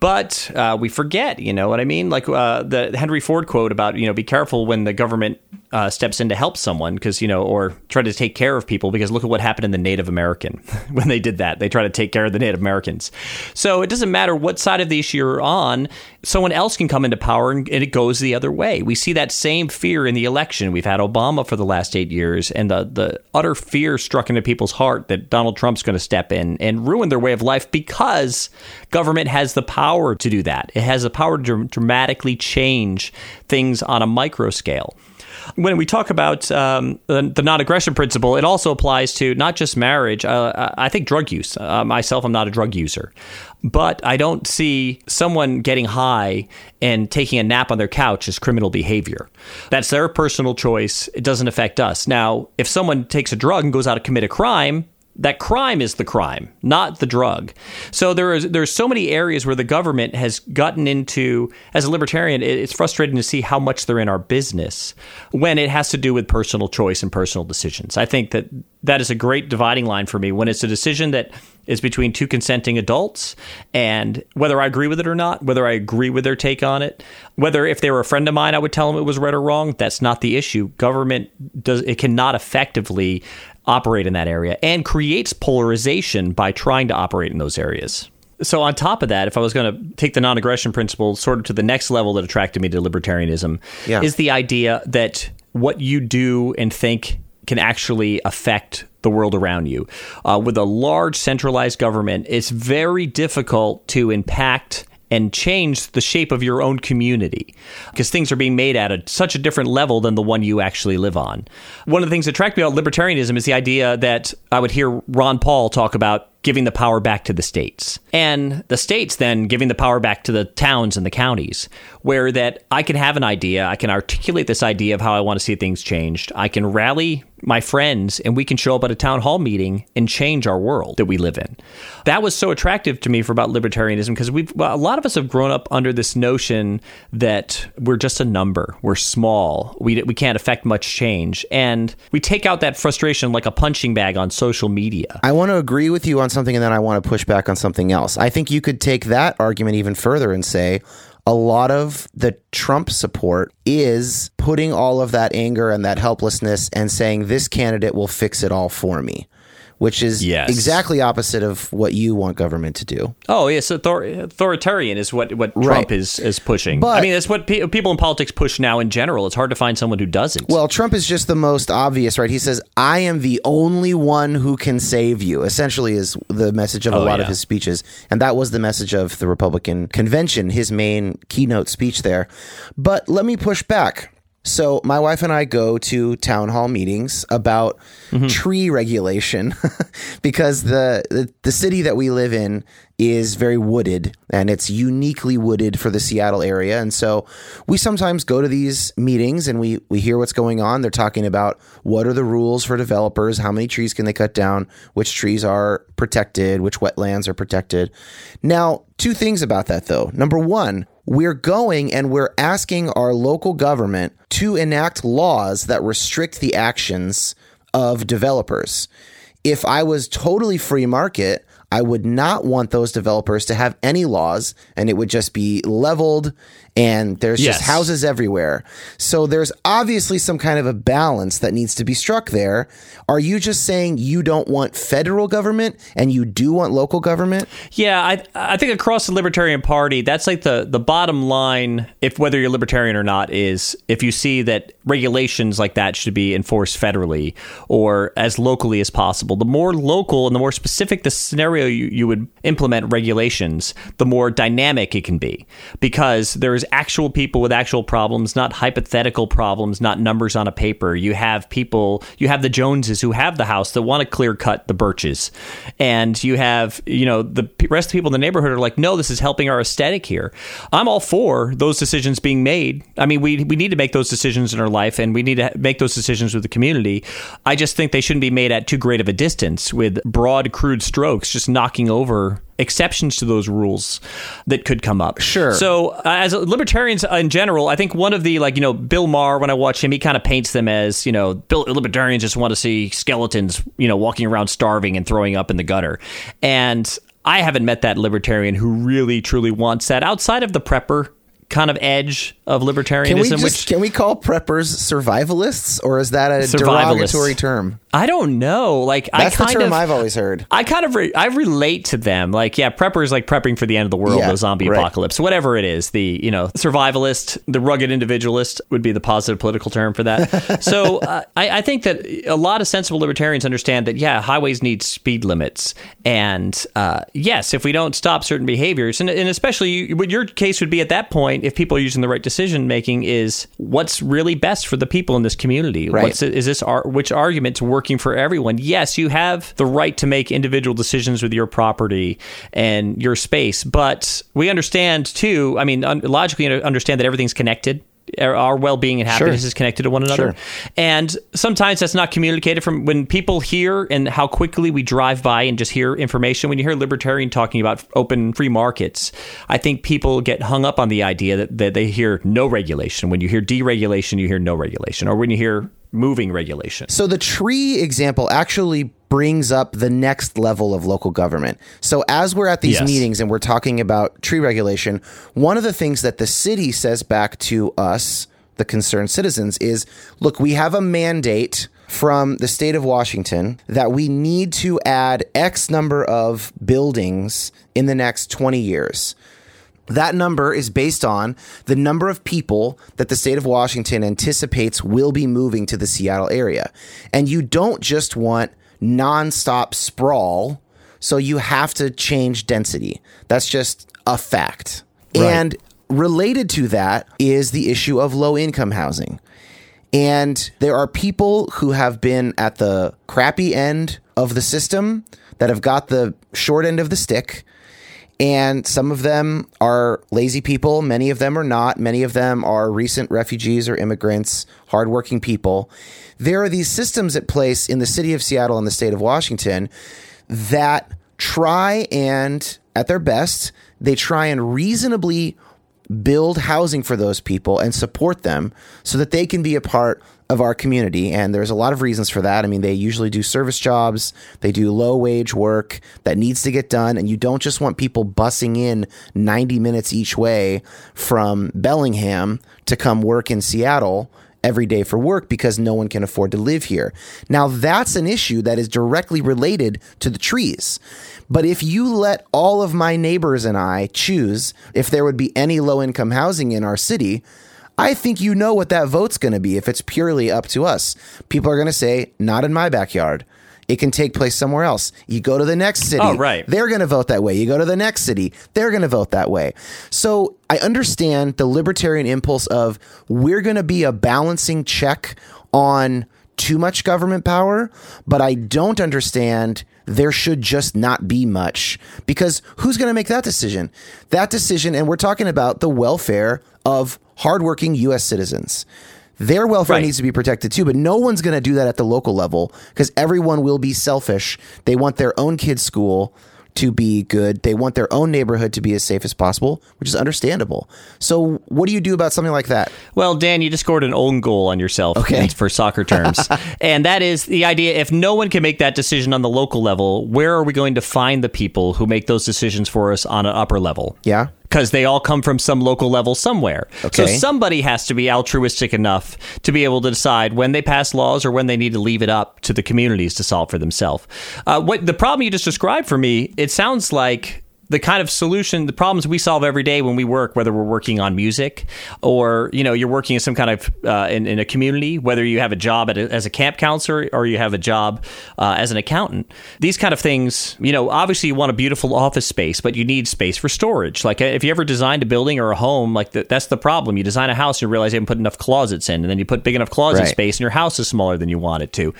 but uh, we forget. You know what I mean? Like uh, the Henry Ford quote about you know be careful when the government uh, steps in to help someone because you know or try to take care of people because look at what happened in the Native American *laughs* when they did that. They try to take care of the Native Americans. So it doesn't matter what side of the issue you're on. Someone else can come into power and, and it goes the other way. We see that same fear in the election. We've had Obama for the last eight years, and the the utter fear struck into people's heart that Donald Trump's going to step in and ruin their way of life because government has the power to do that. It has the power to dr- dramatically change things on a micro scale. When we talk about um, the, the non-aggression principle, it also applies to not just marriage. Uh, I think drug use. Uh, myself, I'm not a drug user, but I don't see someone getting high and taking a nap on their couch as criminal behavior. That's their personal choice. It doesn't affect us. Now, if someone takes a drug and goes out to commit a crime, that crime is the crime, not the drug. So there is there's so many areas where the government has gotten into. As a libertarian, it's frustrating to see how much they're in our business when it has to do with personal choice and personal decisions. I think that that is a great dividing line for me when it's a decision that is between two consenting adults and whether I agree with it or not, whether I agree with their take on it, whether if they were a friend of mine, I would tell them it was right or wrong. That's not the issue. Government does it cannot effectively operate in that area and creates polarization by trying to operate in those areas. So on top of that, if I was going to take the non-aggression principle sort of to the next level that attracted me to libertarianism, Yeah. is the idea that what you do and think can actually affect the world around you. Uh, with a large centralized government, it's very difficult to impact and change the shape of your own community because things are being made at a, such a different level than the one you actually live on. One of the things that attract me about libertarianism is the idea that I would hear Ron Paul talk about giving the power back to the states. And the states then giving the power back to the towns and the counties, where that I can have an idea, I can articulate this idea of how I want to see things changed. I can rally my friends and we can show up at a town hall meeting and change our world that we live in. That was so attractive to me for about libertarianism because we've a lot of us have grown up under this notion that we're just a number, we're small, we we can't affect much change, and we take out that frustration like a punching bag on social media. I want to agree with you on something and then I want to push back on something else. I think you could take that argument even further and say a lot of the Trump support is putting all of that anger and that helplessness and saying this candidate will fix it all for me, which is Yes. exactly opposite of what you want government to do. Oh yes, author- authoritarian is what what Right. Trump is is pushing. But- I mean, that's what pe- people in politics push now in general. It's hard to find someone who doesn't. Well, Trump is just the most obvious, right? He says, I am the only one who can save you, essentially, is the message of a Oh, lot of his speeches. And that was the message of the Republican convention, his main keynote speech there. But let me push back. So my wife and I go to town hall meetings about mm-hmm. tree regulation *laughs* because the, the, the city that we live in is very wooded and it's uniquely wooded for the Seattle area. And so we sometimes go to these meetings and we we hear what's going on. They're talking about what are the rules for developers, how many trees can they cut down, which trees are protected, which wetlands are protected. Now, two things about that though. Number 1, we're going and we're asking our local government to enact laws that restrict the actions of developers. If I was totally free market, I would not want those developers to have any laws and it would just be leveled and there's yes. just houses everywhere. So there's obviously some kind of a balance that needs to be struck there. Are you just saying you don't want federal government and you do want local government? Yeah, I I think across the Libertarian Party, that's like the the bottom line if whether you're libertarian or not is if you see that regulations like that should be enforced federally or as locally as possible. The more local and the more specific the scenario you, you would implement regulations, the more dynamic it can be because there's there's actual people with actual problems, not hypothetical problems, not numbers on a paper. You have people, you have the Joneses who have the house that want to clear cut the birches. And you have, you know, the rest of the people in the neighborhood are like, no, this is helping our aesthetic here. I'm all for those decisions being made. I mean, we, we need to make those decisions in our life and we need to make those decisions with the community. I just think they shouldn't be made at too great of a distance with broad, crude strokes just knocking over exceptions to those rules that could come up. Sure. So, uh, as libertarians in general, I think one of the like you know Bill Maher when I watch him, he kind of paints them as you know Bill, libertarians just want to see skeletons you know walking around starving and throwing up in the gutter, and I haven't met that libertarian who really truly wants that outside of the prepper kind of edge of libertarianism. Can we, just, which, can we call preppers survivalists, or is that a derogatory term? I don't know. Like that's I kind the term of, I've always heard. I kind of re- I relate to them. Like yeah, preppers like prepping for the end of the world, yeah, the zombie right. apocalypse, whatever it is. The you know survivalist, the rugged individualist would be the positive political term for that. *laughs* so uh, I, I think that a lot of sensible libertarians understand that yeah, highways need speed limits, and uh, yes, if we don't stop certain behaviors, and, and especially what your case would be at that point, if people are using the right decision making, is what's really best for the people in this community. Right. What's is this which argument's working for everyone. Yes, you have the right to make individual decisions with your property and your space, but we understand too, I mean, logically understand that everything's connected our well-being and happiness sure. is connected to one another sure. and sometimes that's not communicated from when people hear and how quickly we drive by and just hear information when you hear libertarian talking about open free markets i think people get hung up on the idea that, that they hear no regulation when you hear deregulation you hear no regulation or when you hear moving regulation. So the tree example actually brings up the next level of local government. So as we're at these yes. meetings and we're talking about tree regulation, one of the things that the city says back to us, the concerned citizens, is look, we have a mandate from the state of Washington that we need to add X number of buildings in the next 20 years. That number is based on the number of people that the state of Washington anticipates will be moving to the Seattle area. And you don't just want nonstop sprawl, so you have to change density. That's just a fact. Right. And related to that is the issue of low income housing. And there are people who have been at the crappy end of the system that have got the short end of the stick and some of them are lazy people. Many of them are not. Many of them are recent refugees or immigrants, hardworking people. There are these systems at place in the city of Seattle and the state of Washington that try and, at their best, they try and reasonably build housing for those people and support them so that they can be a part of our community. And there's a lot of reasons for that. I mean, they usually do service jobs, they do low wage work that needs to get done. And you don't just want people bussing in 90 minutes each way from Bellingham to come work in Seattle every day for work because no one can afford to live here. Now, that's an issue that is directly related to the trees. But if you let all of my neighbors and I choose if there would be any low income housing in our city, I think you know what that vote's going to be if it's purely up to us. People are going to say, not in my backyard. it can take place somewhere else. You go to the next city, Oh, right. they're going to vote that way. You go to the next city, they're going to vote that way. So I understand the libertarian impulse of we're going to be a balancing check on too much government power, but I don't understand there should just not be much because who's going to make that decision? That decision, and we're talking about the welfare of hardworking U.S. citizens. Their welfare Right. needs to be protected too, but no one's going to do that at the local level because everyone will be selfish. They want their own kid's school to be good. They want their own neighborhood to be as safe as possible, which is understandable. So, what do you do about something like that? Well, Dan, you just scored an own goal on yourself Okay. for soccer terms. *laughs* and that is the idea if no one can make that decision on the local level, where are we going to find the people who make those decisions for us on an upper level? Yeah. Because they all come from some local level somewhere. So somebody has to be altruistic enough to be able to decide when they pass laws or when they need to leave it up to the communities to solve for themselves. Uh, what the problem you just described for me, it sounds like the kind of solution, the problems we solve every day when we work, whether we're working on music or you know you're working in some kind of uh, in, in a community, whether you have a job at a, as a camp counselor or you have a job uh, as an accountant. These kind of things, you know, obviously you want a beautiful office space, but you need space for storage. Like if you ever designed a building or a home, like the, that's the problem. You design a house you realize you haven't put enough closets in, and then you put big enough closet Right. space, and your house is smaller than you want it to.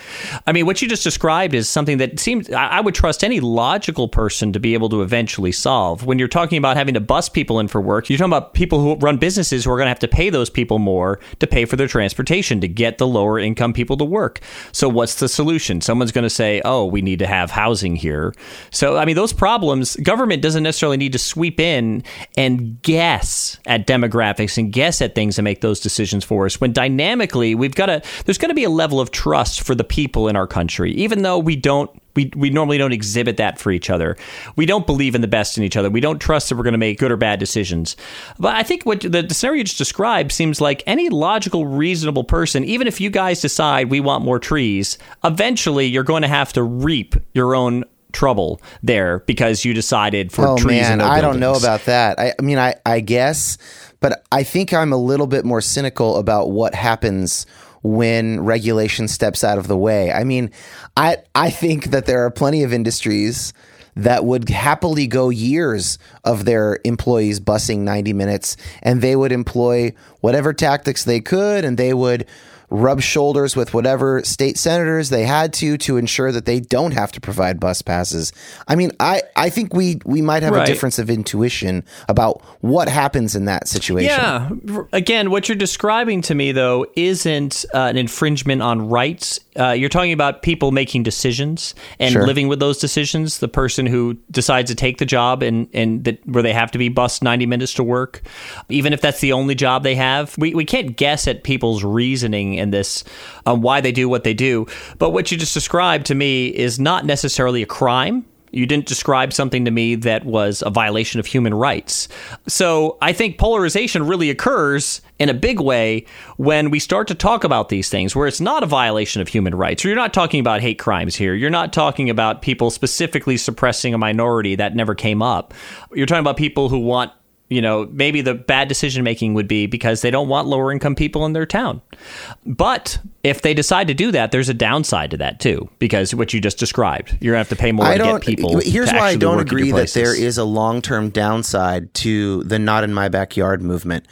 I mean, what you just described is something that seems I, I would trust any logical person to be able to eventually solve. When you're talking about having to bus people in for work, you're talking about people who run businesses who are going to have to pay those people more to pay for their transportation to get the lower income people to work. So what's the solution? Someone's going to say, "Oh, we need to have housing here." So I mean, those problems, government doesn't necessarily need to sweep in and guess at demographics and guess at things and make those decisions for us. When dynamically, we've got to there's going to be a level of trust for the people in our country, even though we don't we, we normally don't exhibit that for each other. We don't believe in the best in each other. We don't trust that we're going to make good or bad decisions. But I think what the, the scenario you just described seems like any logical, reasonable person, even if you guys decide we want more trees, eventually you're going to have to reap your own trouble there because you decided for oh trees man, no I don't know about that. I, I mean, I, I guess, but I think I'm a little bit more cynical about what happens when regulation steps out of the way. I mean, I I think that there are plenty of industries that would happily go years of their employees busing 90 minutes and they would employ whatever tactics they could and they would rub shoulders with whatever state senators they had to to ensure that they don't have to provide bus passes. I mean, I, I think we we might have a difference of intuition about what happens in that situation. Yeah. Again, what you're describing to me, though, isn't uh, an infringement on rights. Uh, you're talking about people making decisions and Sure. living with those decisions. The person who decides to take the job and, and that where they have to be bused 90 minutes to work, even if that's the only job they have. We, we can't guess at people's reasoning in this, um, why they do what they do. But what you just described to me is not necessarily a crime. You didn't describe something to me that was a violation of human rights. So I think polarization really occurs in a big way when we start to talk about these things where it's not a violation of human rights. You're not talking about hate crimes here. You're not talking about people specifically suppressing a minority that never came up. You're talking about people who want you know, maybe the bad decision making would be because they don't want lower income people in their town. But if they decide to do that, there's a downside to that too, because what you just described, you're gonna have to pay more I to get people. here's why I don't work at your agree that there is a long term downside to the "not in my backyard" movement.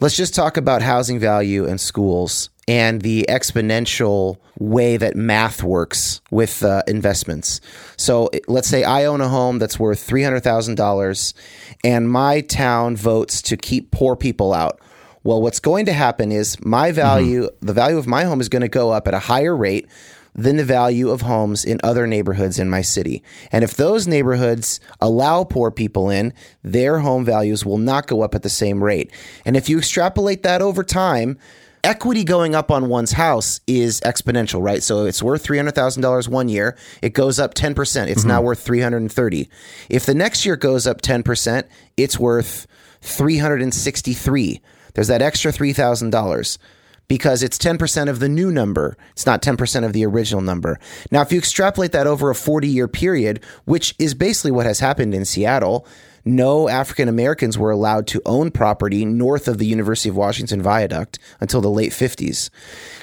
Let's just talk about housing value and schools and the exponential way that math works with uh, investments. So let's say I own a home that's worth three hundred thousand dollars, and my town votes to keep poor people out. Well, what's going to happen is my value, the value of my home is going to go up at a higher rate than the value of homes in other neighborhoods in my city. And if those neighborhoods allow poor people in, their home values will not go up at the same rate. And if you extrapolate that over time, equity going up on one's house is exponential, right? So it's worth $300,000 one year, it goes up 10%. It's mm-hmm. now worth 330. If the next year goes up 10%, it's worth 363. There's that extra $3,000 because it's 10% of the new number. It's not 10% of the original number. Now, if you extrapolate that over a 40 year period, which is basically what has happened in Seattle, no African Americans were allowed to own property north of the University of Washington viaduct until the late 50s.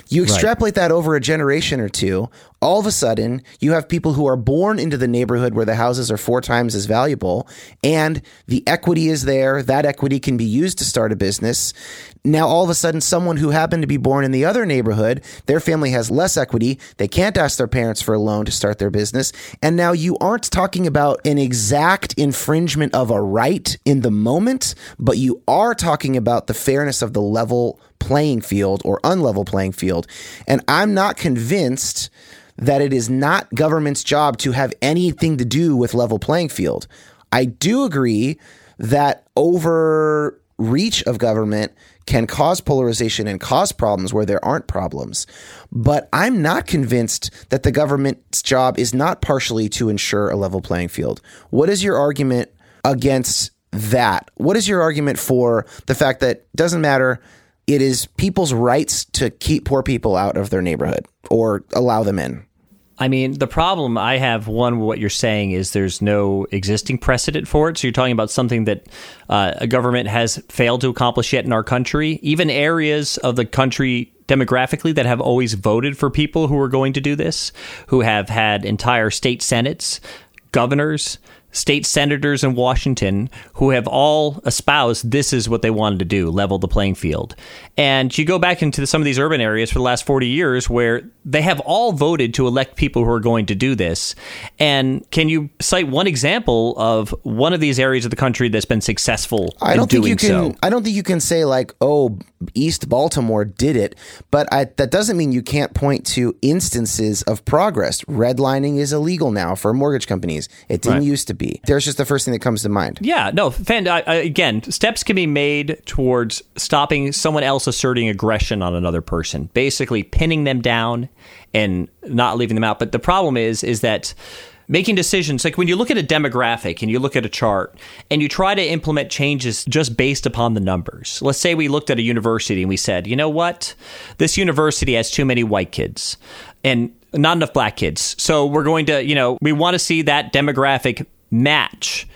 You extrapolate that over a generation or two, all of a sudden you have people who are born into the neighborhood where the houses are four times as valuable and the equity is there. That equity can be used to start a business. Now, all of a sudden, someone who happened to be born in the other neighborhood, their family has less equity. They can't ask their parents for a loan to start their business. And now you aren't talking about an exact infringement of a right in the moment, but you are talking about the fairness of the level playing field or unlevel playing field. And I'm not convinced that it is not government's job to have anything to do with level playing field. I do agree that overreach of government can cause polarization and cause problems where there aren't problems. But I'm not convinced that the government's job is not partially to ensure a level playing field. What is your argument against that? What is your argument for the fact that doesn't matter it is people's rights to keep poor people out of their neighborhood or allow them in? I mean, the problem I have, one, what you're saying is there's no existing precedent for it. So you're talking about something that uh, a government has failed to accomplish yet in our country. Even areas of the country demographically that have always voted for people who are going to do this, who have had entire state senates, governors, state senators in Washington who have all espoused this is what they wanted to do level the playing field. And you go back into some of these urban areas for the last 40 years where they have all voted to elect people who are going to do this. And can you cite one example of one of these areas of the country that's been successful I don't think you can so? I don't think you can say like, "Oh, East Baltimore did it," but I, that doesn't mean you can't point to instances of progress. Redlining is illegal now for mortgage companies. It didn't Right. used to be. There's just the first thing that comes to mind. Yeah, no, fan, I, I, again, steps can be made towards stopping someone else asserting aggression on another person, basically pinning them down and not leaving them out. But the problem is, is that making decisions like when you look at a demographic and you look at a chart and you try to implement changes just based upon the numbers. Let's say we looked at a university and we said, you know what, this university has too many white kids and not enough black kids. So we're going to, you know, we want to see that demographic match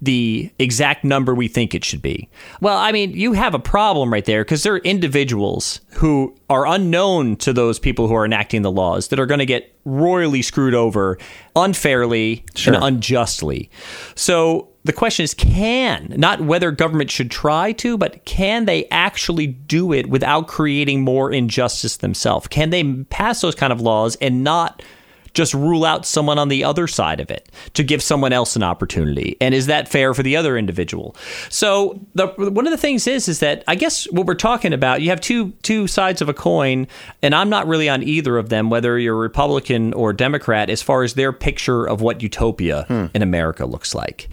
the exact number we think it should be. Well, I mean, you have a problem right there because there are individuals who are unknown to those people who are enacting the laws that are going to get royally screwed over unfairly Sure. and unjustly. So the question is can, not whether government should try to, but can they actually do it without creating more injustice themselves? Can they pass those kind of laws and not just rule out someone on the other side of it to give someone else an opportunity. And is that fair for the other individual? So the one of the things is is that i guess what we're talking about you have two two sides of a coin and i'm not really on either of them whether you're republican or democrat as far as their picture of what utopia hmm. in america looks like.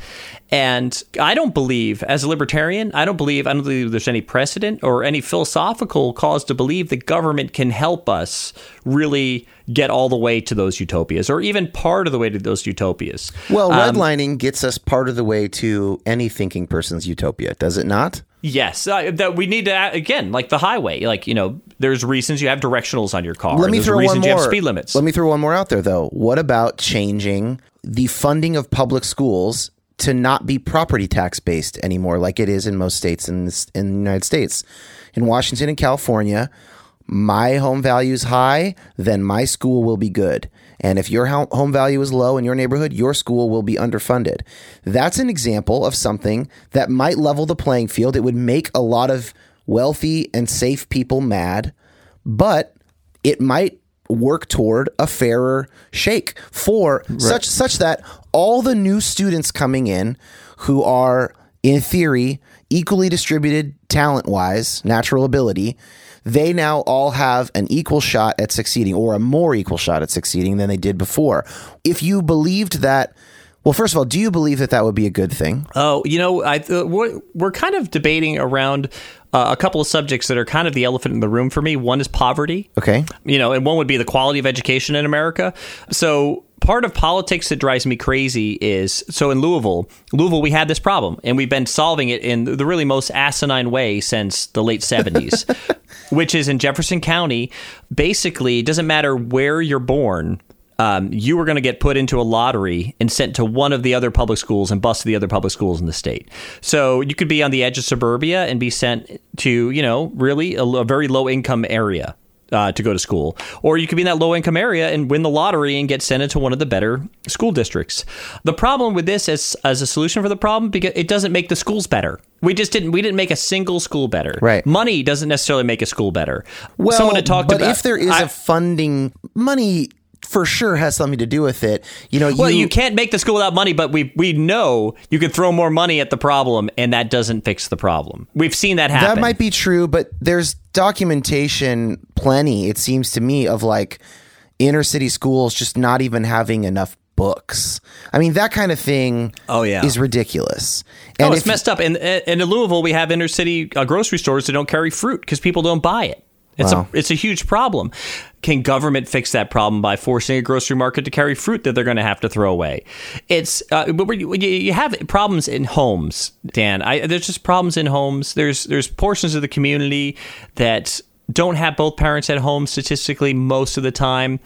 And I don't believe, as a libertarian, I don't believe, I don't believe there's any precedent or any philosophical cause to believe that government can help us really get all the way to those utopias or even part of the way to those utopias. Well, Um, redlining gets us part of the way to any thinking person's utopia, does it not? Yes, uh, that we need to add- again, like the highway. Like you know, there's reasons you have directionals on your car. Let me there's throw one more. speed limits. Let me throw one more out there, though. What about changing the funding of public schools to not be property tax based anymore, like it is in most states in this, in the United States? In Washington and California, my home value is high, then my school will be good. And if your home value is low in your neighborhood, your school will be underfunded. That's an example of something that might level the playing field. It would make a lot of wealthy and safe people mad, but it might work toward a fairer shake for such such that all the new students coming in who are in theory equally distributed talent wise natural ability they now all have an equal shot at succeeding or a more equal shot at succeeding than they did before if you believed that well first of all do you believe that that would be a good thing Oh, you know, I uh, we're, we're kind of debating around uh, a couple of subjects that are kind of the elephant in the room for me. One is poverty. okay you know, and one would be the quality of education in America. So part of politics that drives me crazy is so in Louisville, Louisville, we had this problem and we've been solving it in the really most asinine way since the late 70s, *laughs* which is in Jefferson County. Basically, it doesn't matter where you're born. um, you were going to get put into a lottery and sent to one of the other public schools and bus to the other public schools in the state. So you could be on the edge of suburbia and be sent to, you know, really a, a very low income area uh, to go to school, or you could be in that low income area and win the lottery and get sent into one of the better school districts. The problem with this as as a solution for the problem because it doesn't make the schools better. We just didn't we didn't make a single school better. Right. Money doesn't necessarily make a school better. Well, Someone had talked but about if there is I- a funding money for sure has something to do with it. You know, well, you, you can't make the school without money, but we we know you could throw more money at the problem, and that doesn't fix the problem. We've seen that happen. That might be true, but there's documentation plenty, it seems to me, of like inner city schools just not even having enough books. I mean, that kind of thing Oh, yeah. is ridiculous. Oh, And it's if- messed up. And, and in Louisville, we have inner city uh, grocery stores that don't carry fruit because people don't buy it. It's Wow. a it's a huge problem. Can government fix that problem by forcing a grocery market to carry fruit that they're going to have to throw away? It's uh, but you, have problems in homes, Dan. I, there's just problems in homes. There's there's portions of the community that don't have both parents at home statistically most of the time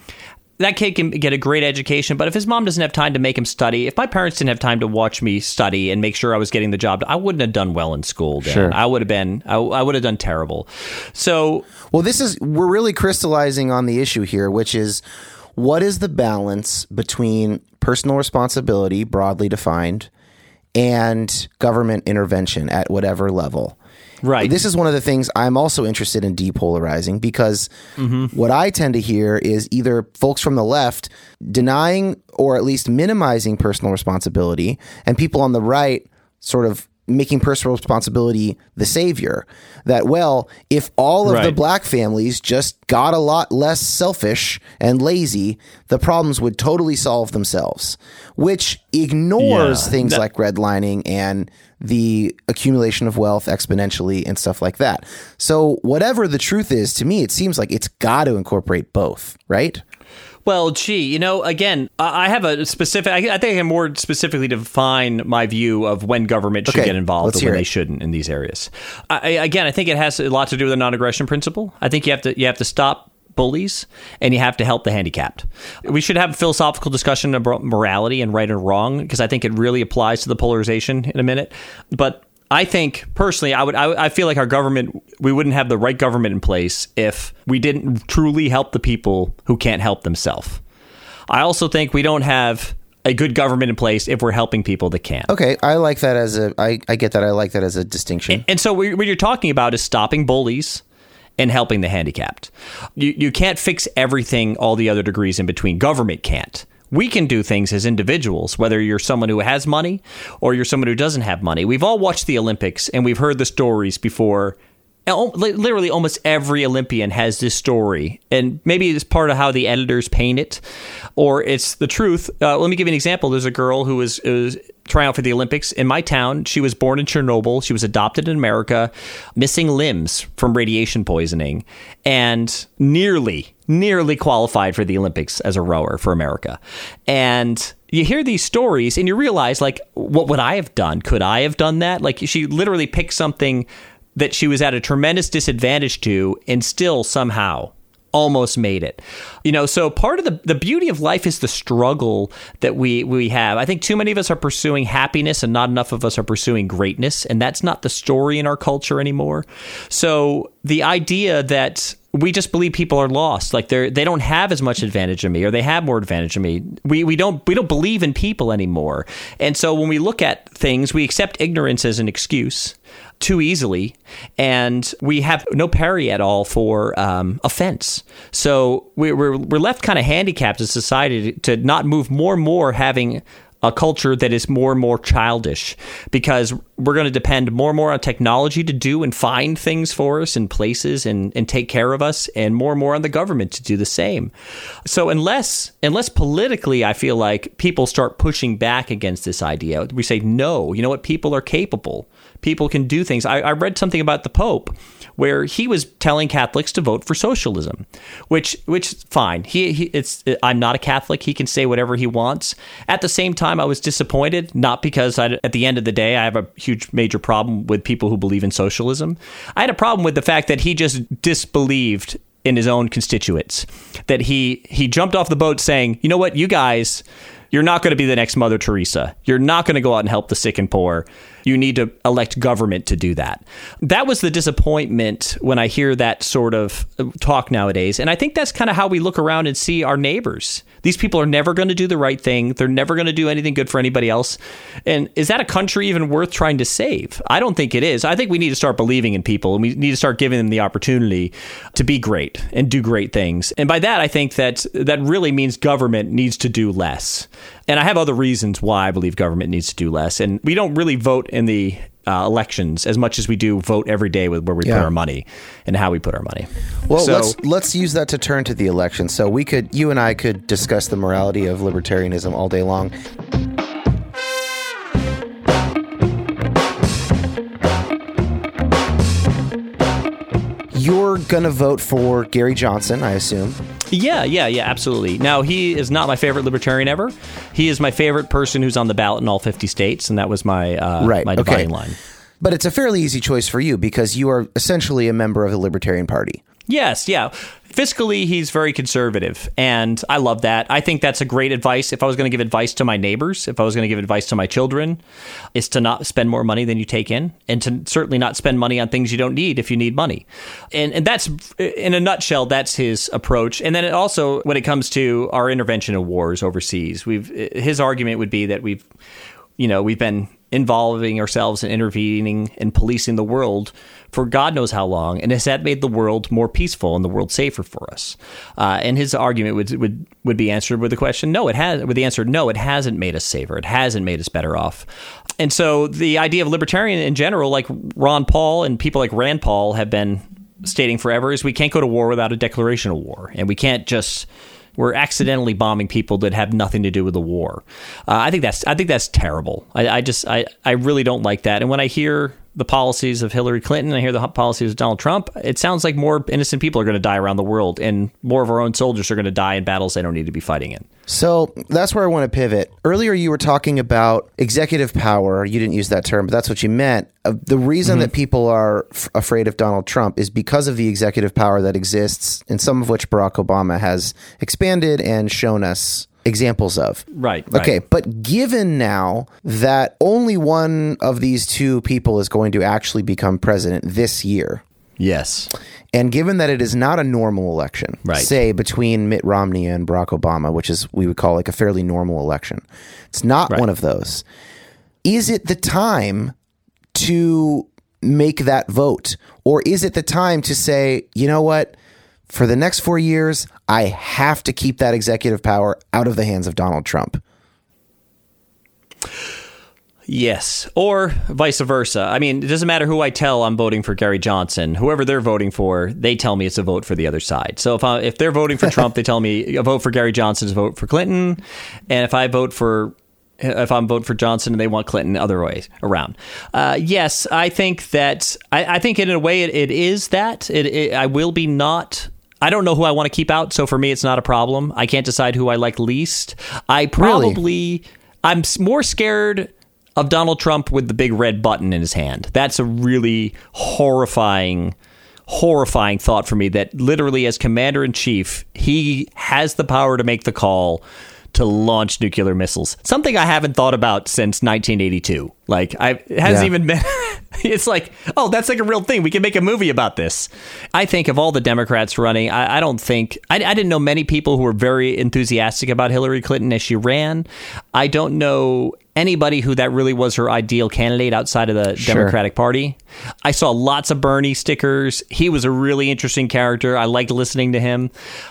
that kid can get a great education, but if his mom doesn't have time to make him study, if my parents didn't have time to watch me study and make sure I was getting the job, I wouldn't have done well in school. Dan. Sure. I would have been, I, I would have done terrible. So Well, this is we're really crystallizing on the issue here, which is what is the balance between personal responsibility, broadly defined, and government intervention at whatever level. Right. This is one of the things I'm also interested in depolarizing because what I tend to hear is either folks from the left denying or at least minimizing personal responsibility, and people on the right sort of making personal responsibility the savior. That, well, if all of the black families just got a lot less selfish and lazy, the problems would totally solve themselves, which ignores Yeah. things That- like redlining and the accumulation of wealth exponentially and stuff like that. So, whatever the truth is, to me, it seems like it's got to incorporate both, right? Well, gee, you know, again, I have a specific. I think I can more specifically define my view of when government should Okay, get involved and when it. they shouldn't in these areas. I- again, I think it has a lot to do with the non-aggression principle. I think you have to you have to stop bullies and you have to help the handicapped. We should have a philosophical discussion about morality and right and wrong because I think it really applies to the polarization in a minute. But I think personally, I would, I, I feel like our government, we wouldn't have the right government in place if we didn't truly help the people who can't help themselves. I also think we don't have a good government in place if we're helping people that can't. Okay, I like that as a. I, I get that. I like that as a distinction. And so we- what you're talking about is stopping bullies and helping the handicapped. You, you can't fix everything, all the other degrees in between. Government can't. We can do things as individuals, whether you're someone who has money or you're someone who doesn't have money. We've all watched the Olympics and we've heard the stories before. Literally, almost every Olympian has this story, and maybe it's part of how the editors paint it, or it's the truth. Uh, let me give you an example. There's a girl who was, was trying out for the Olympics in my town. She was born in Chernobyl. She was adopted in America, missing limbs from radiation poisoning, and nearly, nearly qualified for the Olympics as a rower for America. And you hear these stories and you realize, like, what would I have done? Could I have done that? Like, she literally picked something that she was at a tremendous disadvantage to and still somehow almost made it. You know, so part of the the beauty of life is the struggle that we we have. I think too many of us are pursuing happiness and not enough of us are pursuing greatness, and that's not the story in our culture anymore. So the idea that we just believe people are lost, like they're they don't have as much advantage of me, or they have more advantage of me. We we don't we don't believe in people anymore, and so when we look at things, we accept ignorance as an excuse too easily, and we have no parry at all for um, offense. So we're we're, left kind of handicapped as society to not move more and more having a culture that is more and more childish because we're going to depend more and more on technology to do and find things for us in places and, and take care of us and more and more on the government to do the same. So unless unless politically I feel like people start pushing back against this idea, we say no, you know what, people are capable. People can do things. I, I read something about the Pope where he was telling Catholics to vote for socialism, which which fine. He, he it's I'm not a Catholic. He can say whatever he wants. At the same time, I was disappointed, not because I, at the end of the day I have a huge major problem with people who believe in socialism. I had a problem with the fact that he just disbelieved in his own constituents. That he he jumped off the boat saying, "You know what, you guys, you're not going to be the next Mother Teresa. You're not going to go out and help the sick and poor. You need to elect government to do that." That was the disappointment when I hear that sort of talk nowadays. And I think that's kind of how we look around and see our neighbors. These people are never going to do the right thing. They're never going to do anything good for anybody else. And is that a country even worth trying to save? I don't think it is. I think we need to start believing in people and we need to start giving them the opportunity to be great and do great things. And by that, I think that that really means government needs to do less. And I have other reasons why I believe government needs to do less. And we don't really vote in the uh, elections as much as we do vote every day with where we Yeah. put our money and how we put our money. Well, So- let's let's use that to turn to the election. So we could, you and I could discuss the morality of libertarianism all day long. You're gonna vote for Gary Johnson, I assume. Yeah, yeah, yeah, absolutely. Now, he is not my favorite libertarian ever. He is my favorite person who's on the ballot in all 50 states, and that was my uh, Right, my okay. dividing line. But it's a fairly easy choice for you because you are essentially a member of the Libertarian Party. Yes, yeah. Fiscally, he's very conservative, and I love that. I think that's a great advice. If I was going to give advice to my neighbors, if I was going to give advice to my children, is to not spend more money than you take in, and to certainly not spend money on things you don't need if you need money. And and that's in a nutshell, that's his approach. And then it also, when it comes to our intervention in wars overseas, we've his argument would be that we've, you know, we've been involving ourselves and intervening and policing the world for God knows how long, and has that made the world more peaceful and the world safer for us? Uh, and his argument would, would would be answered with the question, no, it has. With the answer, no, it hasn't made us safer. It hasn't made us better off. And so the idea of libertarian in general, like Ron Paul and people like Rand Paul have been stating forever, is we can't go to war without a declaration of war, and we can't just we're accidentally bombing people that have nothing to do with the war. Uh, I think that's I think that's terrible. I, I just I, I really don't like that. And when I hear the policies of Hillary Clinton, I hear the policies of Donald Trump. It sounds like more innocent people are going to die around the world, and more of our own soldiers are going to die in battles they don't need to be fighting in. So that's where I want to pivot. Earlier, you were talking about executive power. You didn't use that term, but that's what you meant. Uh, the reason that people are f- afraid of Donald Trump is because of the executive power that exists, and some of which Barack Obama has expanded and shown us examples of. Right, right. Okay. But given now that only one of these two people is going to actually become president this year, Yes. and given that it is not a normal election, Right. say between Mitt Romney and Barack Obama, which is we would call like a fairly normal election, it's not Right. one of those. Is it the time to make that vote? Or is it the time to say, you know what? For the next four years, I have to keep that executive power out of the hands of Donald Trump. Yes, or vice versa. I mean, it doesn't matter who I tell I'm voting for Gary Johnson. Whoever they're voting for, they tell me it's a vote for the other side. So if I, if they're voting for *laughs* Trump, they tell me a vote for Gary Johnson is a vote for Clinton, and if I vote for if I'm vote for Johnson and they want Clinton, other way around. Uh, yes, I think that I, I think in a way it, it is that it, it I will be not. I don't know who I want to keep out, so for me it's not a problem. I can't decide who I like least. I probably I'm more scared of Donald Trump with the big red button in his hand. That's a really horrifying horrifying thought for me that literally as commander in chief, he has the power to make the call to launch nuclear missiles. Something I haven't thought about since 1982. Like I it hasn't Yeah. even been *laughs* it's like, oh, that's like a real thing. We can make a movie about this. I think of all the Democrats running, I, I don't think I, I didn't know many people who were very enthusiastic about Hillary Clinton as she ran. I don't know anybody who that really was her ideal candidate outside of the Sure. Democratic Party. I saw lots of Bernie stickers. He was a really interesting character. I liked listening to him.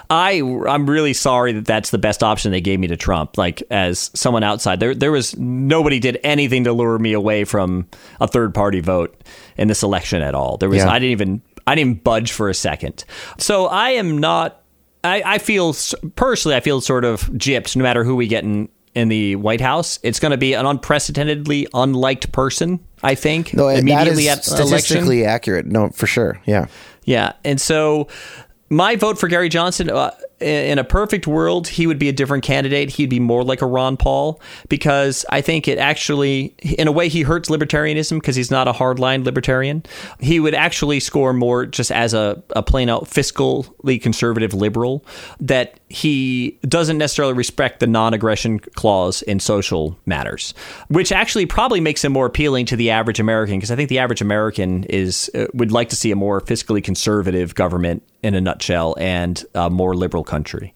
I I'm really sorry that that's the best option they gave me to Trump. Like as someone outside, there there was nobody did anything to lure me away from a third party vote in this election at all. There was Yeah. I didn't even I didn't even budge for a second. So I am not. I, I feel personally, I feel sort of gypped. No matter who we get in in the White House, it's going to be an unprecedentedly unliked person. I think No, immediately is at election. statistically accurate. No, for sure. Yeah. Yeah, and so my vote for Gary Johnson, uh, in a perfect world, he would be a different candidate. He'd be more like a Ron Paul because I think it actually, in a way, he hurts libertarianism because he's not a hardline libertarian. He would actually score more just as a, a plain out fiscally conservative liberal that he doesn't necessarily respect the non aggression clause in social matters, which actually probably makes him more appealing to the average American because I think the average American is uh, would like to see a more fiscally conservative government in a nutshell and a more liberal country.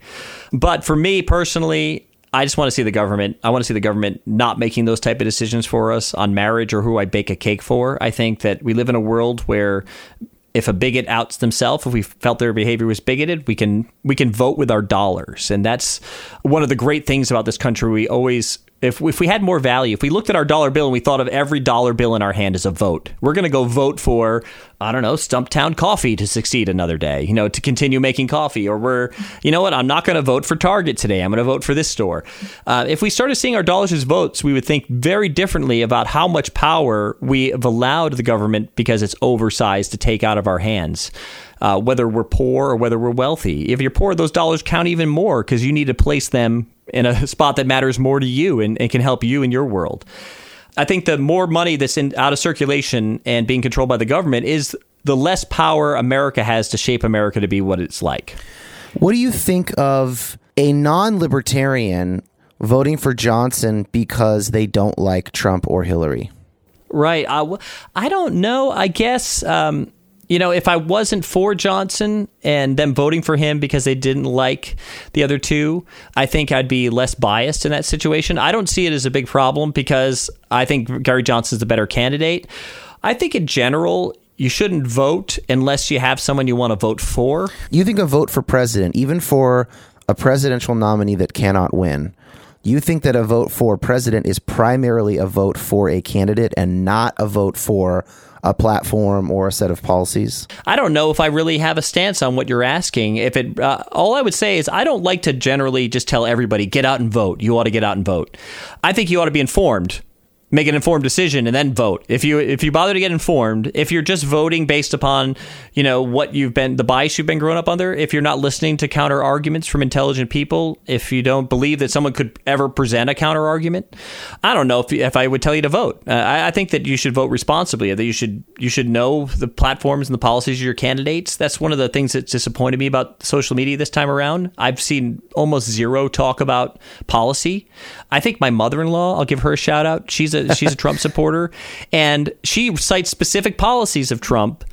But for me personally, I just want to see the government. I want to see the government not making those type of decisions for us on marriage or who I bake a cake for. I think that we live in a world where if a bigot outs themselves, if we felt their behavior was bigoted, we can we can vote with our dollars, and that's one of the great things about this country. We always if, if we had more value, if we looked at our dollar bill and we thought of every dollar bill in our hand as a vote, we're going to go vote for, I don't know, Stumptown Coffee to succeed another day, you know, to continue making coffee. Or we're, you know what, I'm not going to vote for Target today. I'm going to vote for this store. Uh, if we started seeing our dollars as votes, we would think very differently about how much power we have allowed the government because it's oversized to take out of our hands. Uh, whether we're poor or whether we're wealthy. If you're poor, those dollars count even more because you need to place them in a *laughs* spot that matters more to you and, and can help you in your world. I think the more money that's in, out of circulation and being controlled by the government is the less power America has to shape America to be what it's like. What do you think of a non libertarian voting for Johnson because they don't like Trump or Hillary? Right. I, I don't know. I guess um, you know, if I wasn't for Johnson and them voting for him because they didn't like the other two, I think I'd be less biased in that situation. I don't see it as a big problem because I think Gary Johnson's the better candidate. I think in general, you shouldn't vote unless you have someone you want to vote for. You think a vote for president, even for a presidential nominee that cannot win, you think that a vote for president is primarily a vote for a candidate and not a vote for a platform or a set of policies? I don't know if I really have a stance on what you're asking. If it, uh, all I would say is I don't like to generally just tell everybody get out and vote. You ought to get out and vote. I think you ought to be informed make an informed decision and then vote. If you if you bother to get informed, if you're just voting based upon, you know, what you've been the bias you've been growing up under, if you're not listening to counter arguments from intelligent people, if you don't believe that someone could ever present a counter argument, I don't know if, if I would tell you to vote. Uh, I, I, think that you should vote responsibly. That you should you should know the platforms and the policies of your candidates. That's one of the things that disappointed me about social media this time around. I've seen almost zero talk about policy. I think my mother-in-law, I'll give her a shout out. She's a she's a Trump supporter, and she cites specific policies of Trump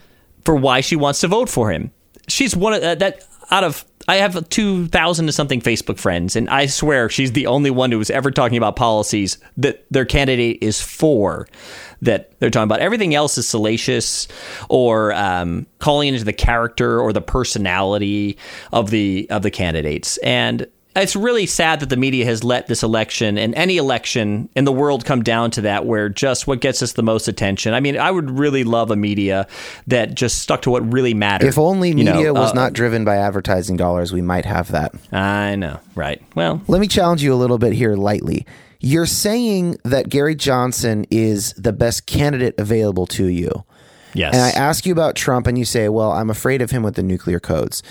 for why she wants to vote for him. She's one of uh, that out of I have 2,000 to something Facebook friends, and I swear she's the only one who was ever talking about policies that their candidate is for that they're talking about. Everything else is salacious or um, calling into the character or the personality of the of the candidates. And it's really sad that the media has let this election and any election in the world come down to that, where just what gets us the most attention. I mean, I would really love a media that just stuck to what really mattered. If only media know, was uh, not driven by advertising dollars, we might have that. I know, right? Well, let me challenge you a little bit here lightly. You're saying that Gary Johnson is the best candidate available to you. Yes. And I ask you about Trump, and you say, well, I'm afraid of him with the nuclear codes.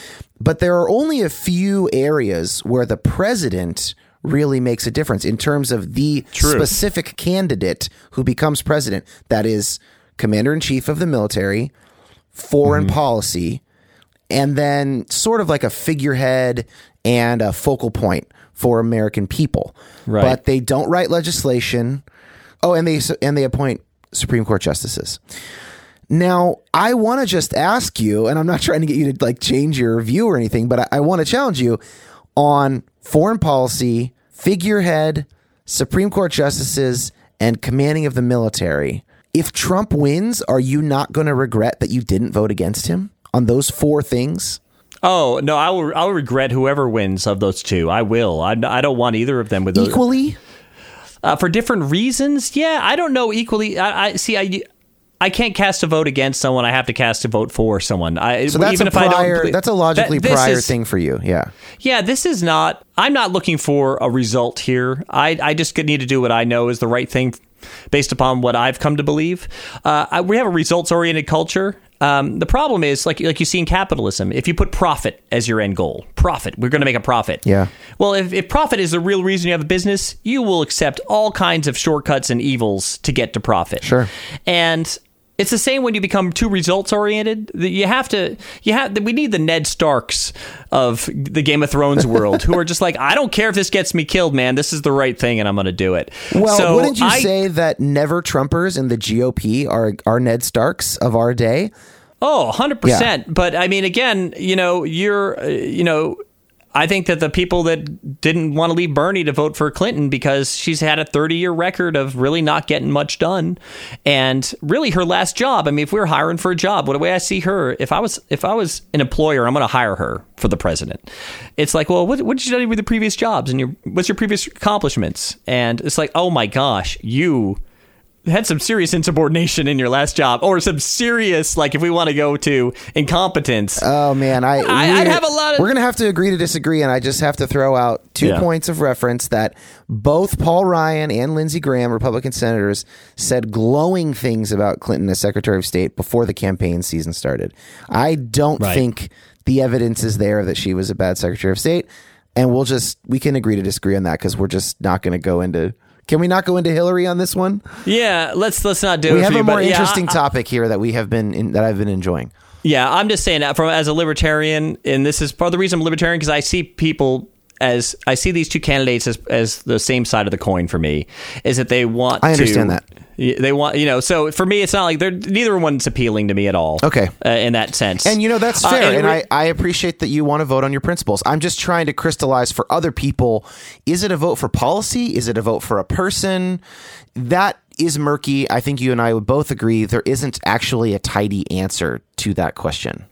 But there are only a few areas where the president really makes a difference in terms of the True. specific candidate who becomes president. That is commander in chief of the military, foreign mm-hmm. policy, and then sort of like a figurehead and a focal point for American people. Right. But they don't write legislation. Oh, and they and they appoint Supreme Court justices. Now, I want to just ask you, and I'm not *laughs* trying to get you to like change your view or anything, but I, I want to challenge you on foreign policy, figurehead, Supreme Court justices, and commanding of the military. If Trump wins, are you not going to regret that you didn't vote against him on those four things? Oh no, I will. I'll regret whoever wins of those two. I will. I, I don't want either of them with those. equally. Uh, for different reasons, yeah, I don't know equally. I, I see. I I can't cast a vote against someone. I have to cast a vote for someone. I, so that's even a prior, if I don't, that's a logically that, prior is, thing for you. Yeah. Yeah. This is not. I'm not looking for a result here. I I just need to do what I know is the right thing, based upon what I've come to believe. Uh, I, we have a results oriented culture. Um, the problem is like like you see in capitalism, if you put profit as your end goal, profit, we're going to make a profit. Yeah. Well, if, if profit is the real reason you have a business, you will accept all kinds of shortcuts and evils to get to profit. Sure. And it's the same when you become too results oriented. You have to, you have, we need the Ned Starks of the Game of Thrones world who are just like, I don't care if this gets me killed, man. This is the right thing, and I'm going to do it. Well, So wouldn't you I- say that never Trumpers in the GOP are are Ned Starks of our day? Oh, 100%. But I mean, again, you know, you're, uh, you know, I think that the people that didn't want to leave Bernie to vote for Clinton because she's had a 30 year record of really not getting much done. And really her last job, I mean, if we are hiring for a job, what the way I see her, if I was if I was an employer, I'm going to hire her for the president. It's like, well, what, what did you do with the previous jobs and your what's your previous accomplishments? And it's like, oh my gosh, you had some serious insubordination in your last job, or some serious, like if we want to go to incompetence. Oh man, I, I- I'd we're- have a lot of- We're gonna have to agree to disagree, and I just have to throw out two Yeah. points of reference that both Paul Ryan and Lindsey Graham, Republican senators, said glowing things about Clinton as Secretary of State before the campaign season started. I don't Right. think the evidence is there that she was a bad Secretary of State, and we'll just we can agree to disagree on that because we're just not going to go into. Can we not go into Hillary on this one? yeah, let's let's not do it. We it. have a you, more but yeah, interesting I- topic here that we have been in, that I've been enjoying. Yeah, I'm just saying that from as a libertarian, and this is part of the reason I'm libertarian because I see people as I see these two candidates as as the same side of the coin for me is that they want. I understand to, that. They want, you know, so for me, it's not like they're neither one's appealing to me at all. Okay. uh, in that sense, And you know that's Uh, fair, and, re- I, I appreciate that you want to vote on your principles. I'm just trying to crystallize for other people: is it a vote for policy? Is it a vote for a person? That is murky. I think you and I would both agree there isn't actually a tidy answer to that question.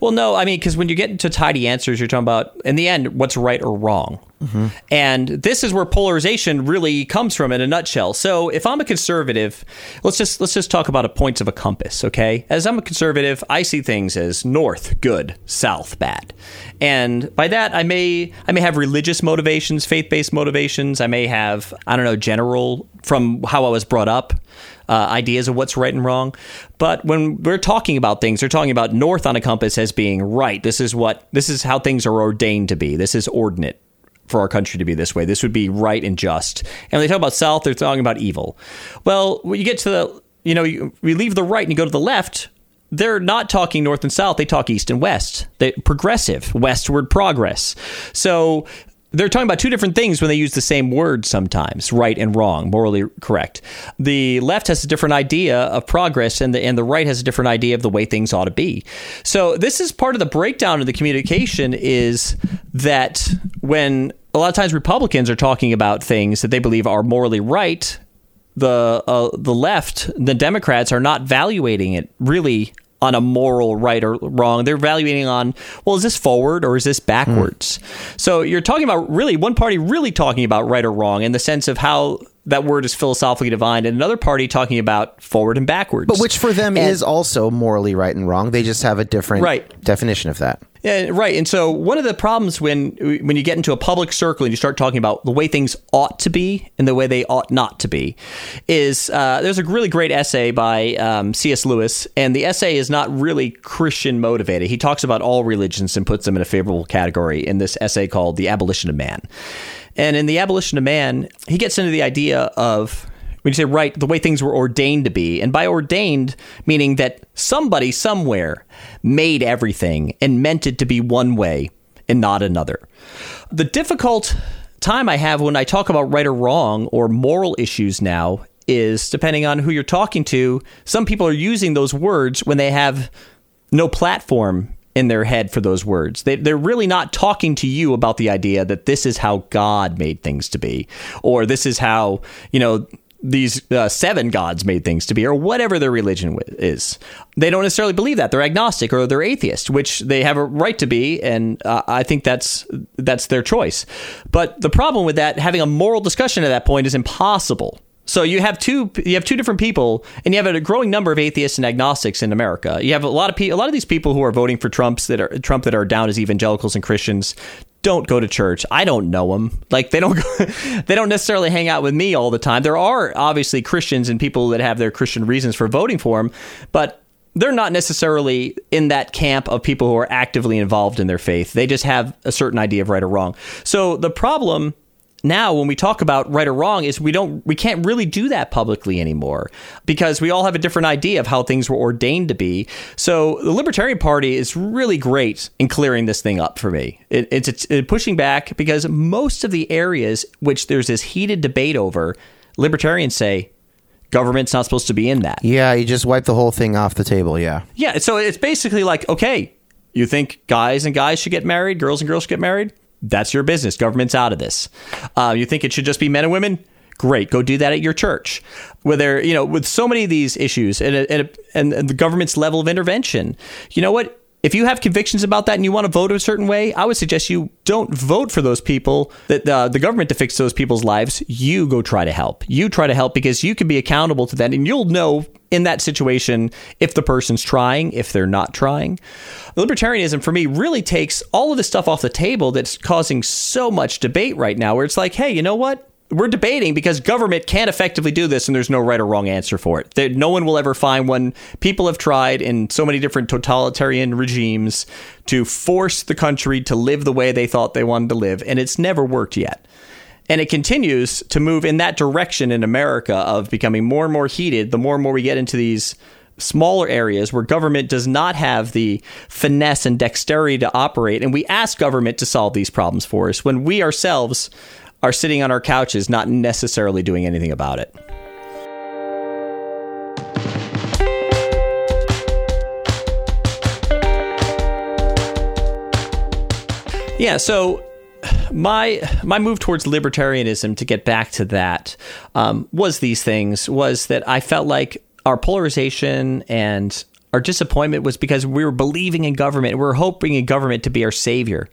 Well, no, I mean, because when you get into tidy answers, you're talking about, in the end, what's right or wrong. Mm-hmm. And this is where polarization really comes from in a nutshell. So if I'm a conservative, let's just let's just talk about a points of a compass, okay? As I'm a conservative, I see things as north good, south bad. And by that I may I may have religious motivations, faith-based motivations, I may have, I don't know, general from how I was brought up uh, ideas of what's right and wrong. But when we're talking about things, we're talking about north on a compass as being right. This is what this is how things are ordained to be. This is ordinate for our country to be this way. This would be right and just. And when they talk about south, they're talking about evil. Well, when you get to the you know you, we leave the right and you go to the left. They're not talking north and south. They talk east and west. They progressive, westward progress. So they're talking about two different things when they use the same word sometimes right and wrong morally correct. The left has a different idea of progress and the and the right has a different idea of the way things ought to be. So this is part of the breakdown of the communication is that when a lot of times republicans are talking about things that they believe are morally right the uh, the left, the Democrats are not valuating it really on a moral right or wrong. They're evaluating on well, is this forward or is this backwards? Hmm. So you're talking about really one party really talking about right or wrong in the sense of how that word is philosophically divine, and another party talking about forward and backwards. But which for them And- is also morally right and wrong. They just have a different Right. definition of that. Yeah, right. And so one of the problems when when you get into a public circle and you start talking about the way things ought to be and the way they ought not to be is uh, there's a really great essay by um, C.S. Lewis, and the essay is not really Christian motivated. He talks about all religions and puts them in a favorable category in this essay called "The Abolition of Man." And in "The Abolition of Man," he gets into the idea of when you say right, the way things were ordained to be, and by ordained, meaning that somebody somewhere made everything and meant it to be one way and not another. The difficult time I have when I talk about right or wrong or moral issues now is depending on who you're talking to, some people are using those words when they have no platform in their head for those words. They, they're really not talking to you about the idea that this is how God made things to be, or this is how, you know, these uh, seven gods made things to be, or whatever their religion is. They don't necessarily believe that. They're agnostic or they're atheist, which they have a right to be, and uh, I think that's that's their choice. But the problem with that, having a moral discussion at that point, is impossible. So you have two you have two different people, and you have a growing number of atheists and agnostics in America. You have a lot of pe- a lot of these people who are voting for Trump's that are Trump that are down as evangelicals and Christians don't go to church. I don't know them. Like they don't go, *laughs* they don't necessarily hang out with me all the time. There are obviously Christians and people that have their Christian reasons for voting for him, but they're not necessarily in that camp of people who are actively involved in their faith. They just have a certain idea of right or wrong. So the problem now when we talk about right or wrong is we don't we can't really do that publicly anymore because we all have a different idea of how things were ordained to be so the libertarian party is really great in clearing this thing up for me it, it's, it's pushing back because most of the areas which there's this heated debate over libertarians say government's not supposed to be in that Yeah, you just wipe the whole thing off the table. Yeah. yeah, so it's basically like, okay, you think guys and guys should get married, girls and girls should get married? That's your business. Government's out of this. Uh, you think it should just be men and women? Great, go do that at your church. Whether you know, with so many of these issues and and, and, the government's level of intervention, you know what? If you have convictions about that and you want to vote a certain way, I would suggest you don't vote for those people that uh, the government to fix those people's lives. You go try to help. You try to help because you can be accountable to that, and you'll know in that situation if the person's trying, if they're not trying. Libertarianism for me really takes all of the stuff off the table that's causing so much debate right now, where it's like, hey, you know what? We're debating because government can't effectively do this and there's no right or wrong answer for it. No one will ever find one. People have tried in so many different totalitarian regimes to force the country to live the way they thought they wanted to live, and it's never worked yet. And it continues to move in that direction in America of becoming more and more heated the more and more we get into these smaller areas where government does not have the finesse and dexterity to operate. And we ask government to solve these problems for us when we ourselves are sitting on our couches, not necessarily doing anything about it. Yeah, so my my move towards libertarianism to get back to that um, was these things was that I felt like our polarization and our disappointment was because we were believing in government. We were hoping in government to be our savior.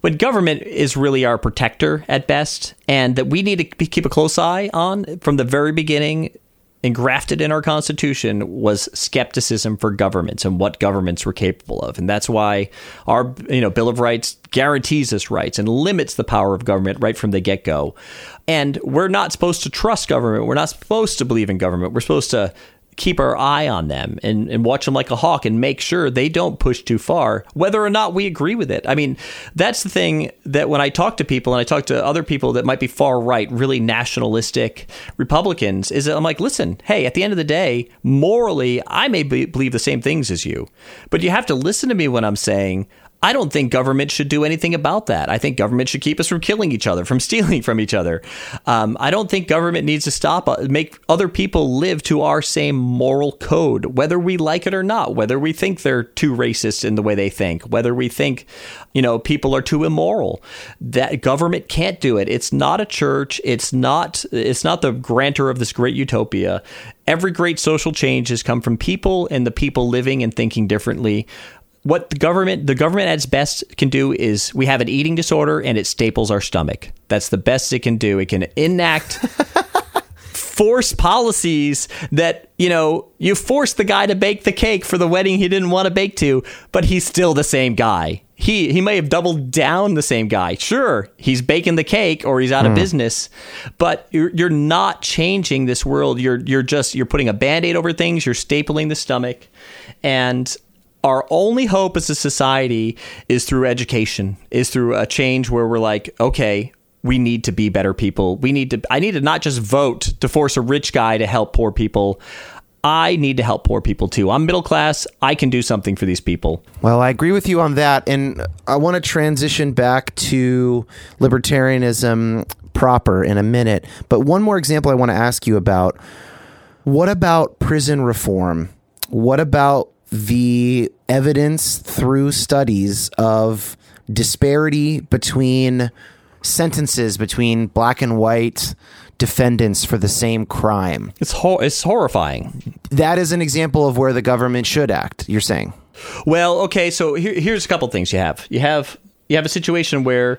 When government is really our protector at best, and that we need to keep a close eye on from the very beginning engrafted in our Constitution was skepticism for governments and what governments were capable of. And that's why our you know Bill of Rights guarantees us rights and limits the power of government right from the get go. And we're not supposed to trust government. We're not supposed to believe in government. We're supposed to keep our eye on them and, and watch them like a hawk and make sure they don't push too far, whether or not we agree with it. I mean, that's the thing that when I talk to people and I talk to other people that might be far right, really nationalistic Republicans, is I'm like, listen, hey, at the end of the day, morally, I may be, believe the same things as you, but you have to listen to me when I'm saying, I don't think government should do anything about that. I think government should keep us from killing each other, from *laughs* stealing from each other. Um, I don't think government needs to stop, uh, make other people live to our same moral code, whether we like it or not, whether we think they're too racist in the way they think, whether we think, you know, people are too immoral. That government can't do it. It's not a church. It's not. It's not the grantor of this great utopia. Every great social change has come from people and the people living and thinking differently what the government the government at its best can do is we have an eating disorder and it staples our stomach. That's the best it can do. It can enact *laughs* force policies that, you know, you force the guy to bake the cake for the wedding he didn't want to bake to, but he's still the same guy. He he may have doubled down the same guy. Sure, he's baking the cake or he's out of hmm. business, but you're, you're not changing this world. You're you're just you're putting a band-aid over things, you're stapling the stomach and our only hope as a society is through education, is through a change where we're like, okay, we need to be better people. We need to, I need to not just vote to force a rich guy to help poor people. I need to help poor people too. I'm middle class. I can do something for these people. Well, I agree with you on that. And I want to transition back to libertarianism proper in a minute. But one more example I want to ask you about what about prison reform? What about the evidence through studies of disparity between sentences between black and white defendants for the same crime? It's hor- it's horrifying. That is an example of where the government should act, you're saying. Well, okay, so here, here's a couple things you have. You have you have a situation where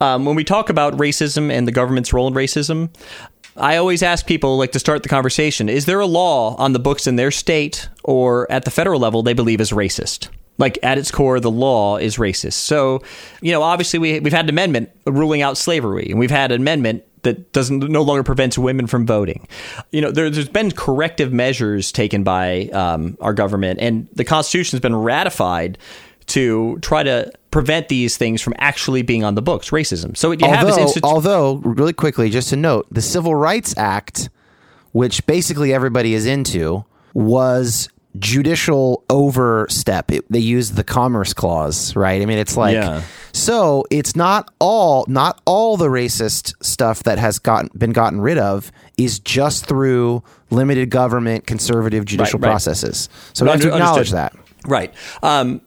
um, when we talk about racism and the government's role in racism, I always ask people like to start the conversation: Is there a law on the books in their state or at the federal level they believe is racist? Like at its core, the law is racist. So, you know, obviously we we've had an amendment ruling out slavery, and we've had an amendment that doesn't no longer prevents women from voting. You know, there, has been corrective measures taken by um, our government, and the Constitution has been ratified to try to prevent these things from actually being on the books. Racism. So what you have is although, institu- although really quickly, just to note, the Civil Rights Act, which basically everybody is into, was judicial overstep. It, they used the Commerce Clause, right? I mean, it's like Yeah. so. It's not all not all the racist stuff that has gotten been gotten rid of is just through limited government, conservative judicial right. processes. So we have to acknowledge understood. that. Right. Um,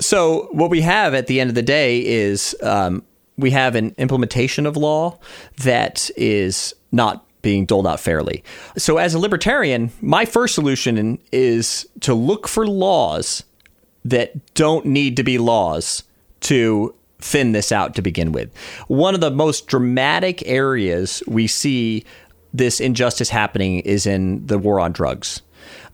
so what we have at the end of the day is um, we have an implementation of law that is not being doled out fairly. So as a libertarian, my first solution is to look for laws that don't need to be laws to thin this out to begin with. One of the most dramatic areas we see this injustice happening is in the war on drugs.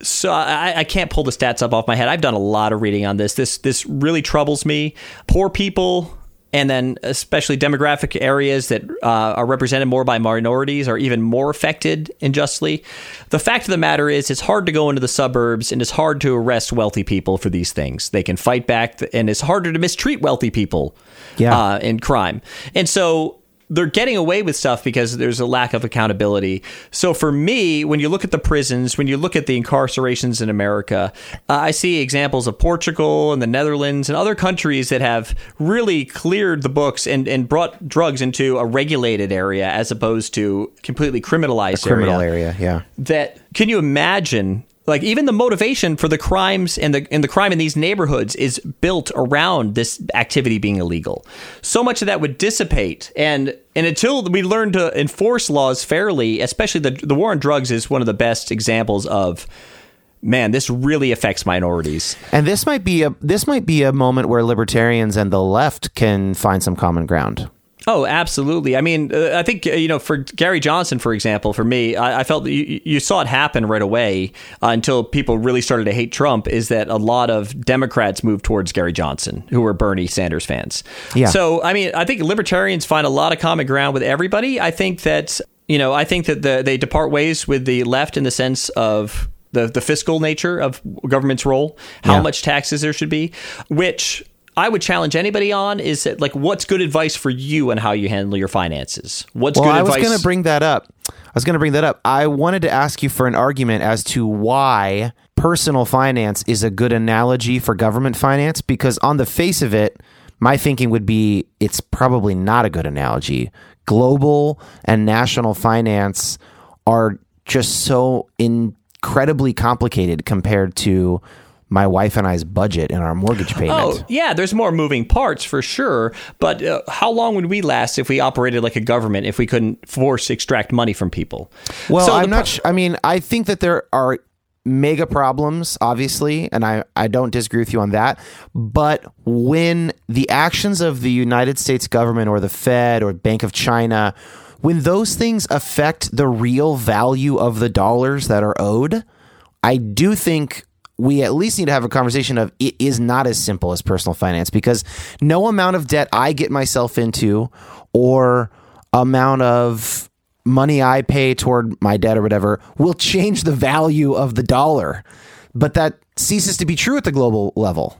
So I, I can't pull the stats up off my head. I've done a lot of reading on this. This this really troubles me. Poor people, and then especially demographic areas that uh, are represented more by minorities are even more affected unjustly. The fact of the matter is, it's hard to go into the suburbs, and it's hard to arrest wealthy people for these things. They can fight back, and it's harder to mistreat wealthy people Yeah. uh, in crime. And so they're getting away with stuff because there's a lack of accountability. So for me, when you look at the prisons, when you look at the incarcerations in America, uh, I see examples of Portugal and the Netherlands and other countries that have really cleared the books and, and brought drugs into a regulated area as opposed to completely criminalized Criminal area, yeah. that can you imagine like even the motivation for the crimes and the and the crime in these neighborhoods is built around this activity being illegal. So much of that would dissipate and and until we learn to enforce laws fairly, especially the the war on drugs is one of the best examples of man, this really affects minorities. And this might be a this might be a moment where libertarians and the left can find some common ground. Oh, absolutely. I mean, uh, I think, uh, you know, for Gary Johnson, for example, for me, I, I felt that you, you saw it happen right away uh, until people really started to hate Trump is that a lot of Democrats moved towards Gary Johnson, who were Bernie Sanders fans. Yeah. So, I mean, I think libertarians find a lot of common ground with everybody. I think that, you know, I think that the, they depart ways with the left in the sense of the, the fiscal nature of government's role, how Yeah. much taxes there should be, which I would challenge anybody on is that like what's good advice for you and how you handle your finances. What's Well, good I was going to bring that up. I was going to bring that up. I wanted to ask you for an argument as to why personal finance is a good analogy for government finance because on the face of it, my thinking would be it's probably not a good analogy. Global and national finance are just so incredibly complicated compared to my wife and I's budget and our mortgage payment. Oh, yeah, there's more moving parts for sure. But uh, how long would we last if we operated like a government if we couldn't force extract money from people? Well, So I'm pro- not. Sh- I mean, I think that there are mega problems, obviously, and I I don't disagree with you on that. But when the actions of the United States government or the Fed or Bank of China, when those things affect the real value of the dollars that are owed, I do think we at least need to have a conversation of it is not as simple as personal finance because no amount of debt I get myself into or amount of money I pay toward my debt or whatever will change the value of the dollar. But that ceases to be true at the global level.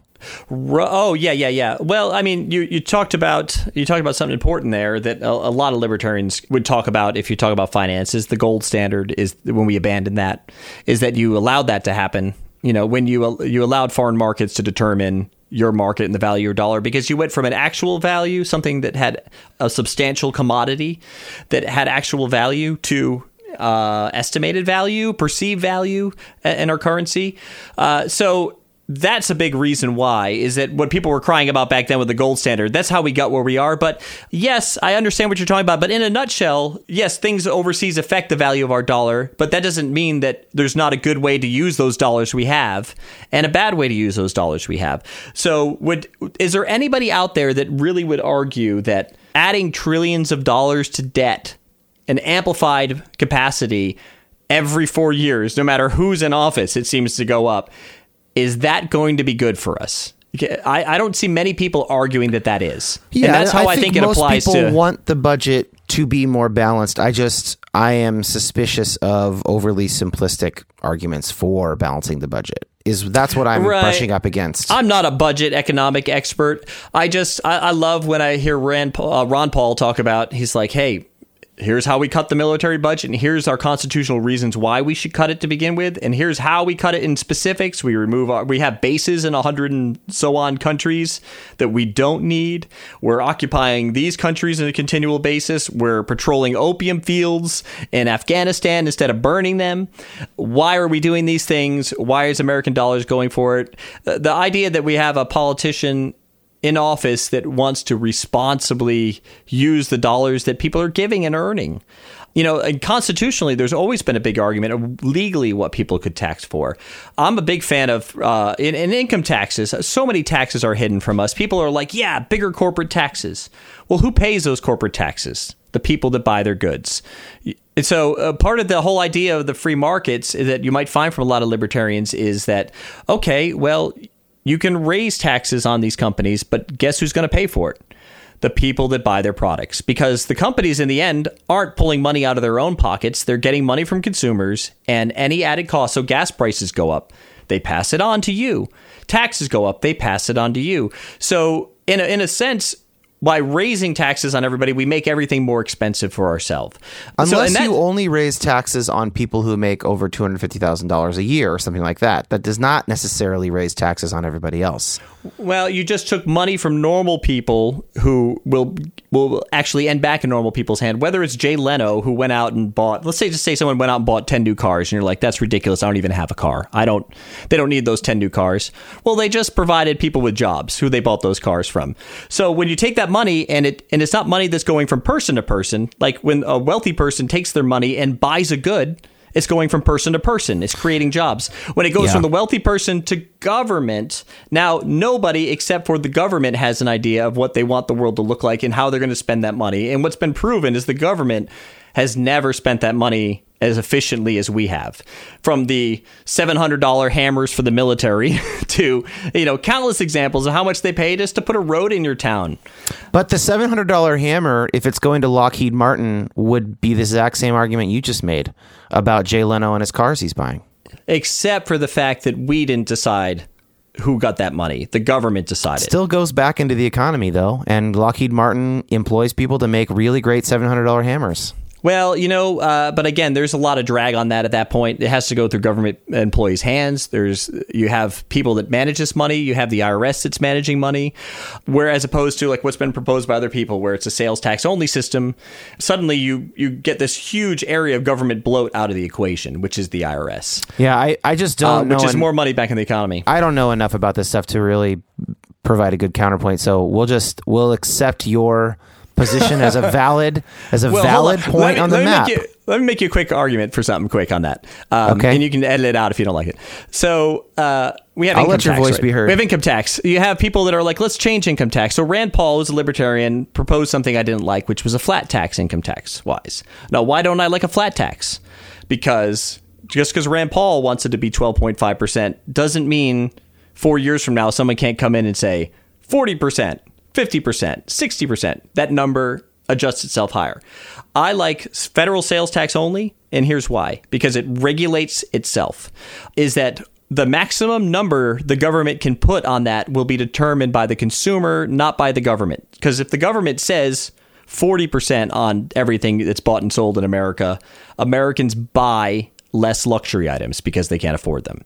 Oh yeah, yeah, yeah. Well, I mean, you, you talked about you talked about something important there that a, a lot of libertarians would talk about if you talk about finances. The gold standard is when we abandon that is that you allowed that to happen. You know, when you you allowed foreign markets to determine your market and the value of your dollar because you went from an actual value, something that had a substantial commodity that had actual value, to uh, estimated value, perceived value in our currency. Uh, so that's a big reason why is that what people were crying about back then with the gold standard that's how we got where we are but yes i understand what you're talking about but in a nutshell yes things overseas affect the value of our dollar but that doesn't mean that there's not a good way to use those dollars we have and a bad way to use those dollars we have so would is there anybody out there that really would argue that adding trillions of dollars to debt an amplified capacity every four years, no matter who's in office, it seems to go up. Is that going to be good for us? I, I don't see many people arguing that that is. and that's how I, think, it most applies people to. want the budget to be more balanced. I just I am suspicious of overly simplistic arguments for balancing the budget. Is that's what I'm Right. brushing up against. I'm not a budget economic expert. I just I, I love when I hear Rand, uh, Ron Paul talk about. He's like, hey. Here's how we cut the military budget, and here's our constitutional reasons why we should cut it to begin with, and here's how we cut it in specifics. We remove our, we have bases in a hundred and so on countries that we don't need. We're occupying these countries on a continual basis. We're patrolling opium fields in Afghanistan instead of burning them. Why are we doing these things? Why is American dollars going for it? Uh, The idea that we have a politician in office that wants to responsibly use the dollars that people are giving and earning. You know, and constitutionally, there's always been a big argument of legally what people could tax for. I'm a big fan of uh, in, in income taxes. So many taxes are hidden from us. People are like, yeah, bigger corporate taxes. Well, who pays those corporate taxes? The people that buy their goods. And so, uh, part of the whole idea of the free markets that you might find from a lot of libertarians is that, okay, well, you can raise taxes on these companies, but guess who's going to pay for it? The people that buy their products. Because the companies in the end aren't pulling money out of their own pockets, they're getting money from consumers, and any added cost, so gas prices go up, they pass it on to you. Taxes go up, they pass it on to you. So, in a, in a sense, by raising taxes on everybody, we make everything more expensive for ourselves. Unless and that- you only raise taxes on people who make over two hundred fifty thousand dollars a year or something like that, that does not necessarily raise taxes on everybody else. Well, you just took money from normal people who will will actually end back in normal people's hand. Whether it's Jay Leno who went out and bought, let's say, just say someone went out and bought ten new cars, and you're like, that's ridiculous. I don't even have a car. I don't. They don't need those ten new cars. Well, they just provided people with jobs who they bought those cars from. So when you take that money and it and it's not money that's going from person to person, like when a wealthy person takes their money and buys a good. It's going from person to person. It's creating jobs. When it goes Yeah. from the wealthy person to government, now nobody except for the government has an idea of what they want the world to look like and how they're going to spend that money. And what's been proven is the government has never spent that money as efficiently as we have. From the $700 hammers for the military *laughs* to, you know, countless examples of how much they paid us to put a road in your town. But the seven hundred dollar hammer, if it's going to Lockheed Martin, would be the exact same argument you just made about Jay Leno and his cars he's buying. Except for the fact that we didn't decide who got that money. The government decided. Still goes back into the economy though, and Lockheed Martin employs people to make really great seven hundred dollar hammers. Well, you know, uh, but again, there's a lot of drag on that at that point. It has to go through government employees' hands. There's you have people that manage this money. You have the IRS that's managing money, whereas opposed to like what's been proposed by other people, where it's a sales tax only system. Suddenly, you you get this huge area of government bloat out of the equation, which is the IRS, Yeah, I, I just uh, don't know. which is en- more money back in the economy. I don't know enough about this stuff to really provide a good counterpoint. So we'll just we'll accept your position as a valid as a Well, valid on. point me- on the let map. You, let me make you a quick argument for something quick on that. Um, Okay. And you can edit it out if you don't like it. So uh, we have I'll income let your tax, voice right? be heard. We have income tax. You have people that are like, let's change income tax. So Rand Paul, who's a libertarian, proposed something I didn't like, which was a flat tax income tax wise. Now, why don't I like a flat tax? Because just because Rand Paul wants it to be 12.5% doesn't mean four years from now someone can't come in and say 40%, 50%, 60%. That number adjusts itself higher. I like federal sales tax only, and here's why because it regulates itself. Is that the maximum number the government can put on that will be determined by the consumer, not by the government. Because if the government says 40% on everything that's bought and sold in America, Americans buy less luxury items because they can't afford them.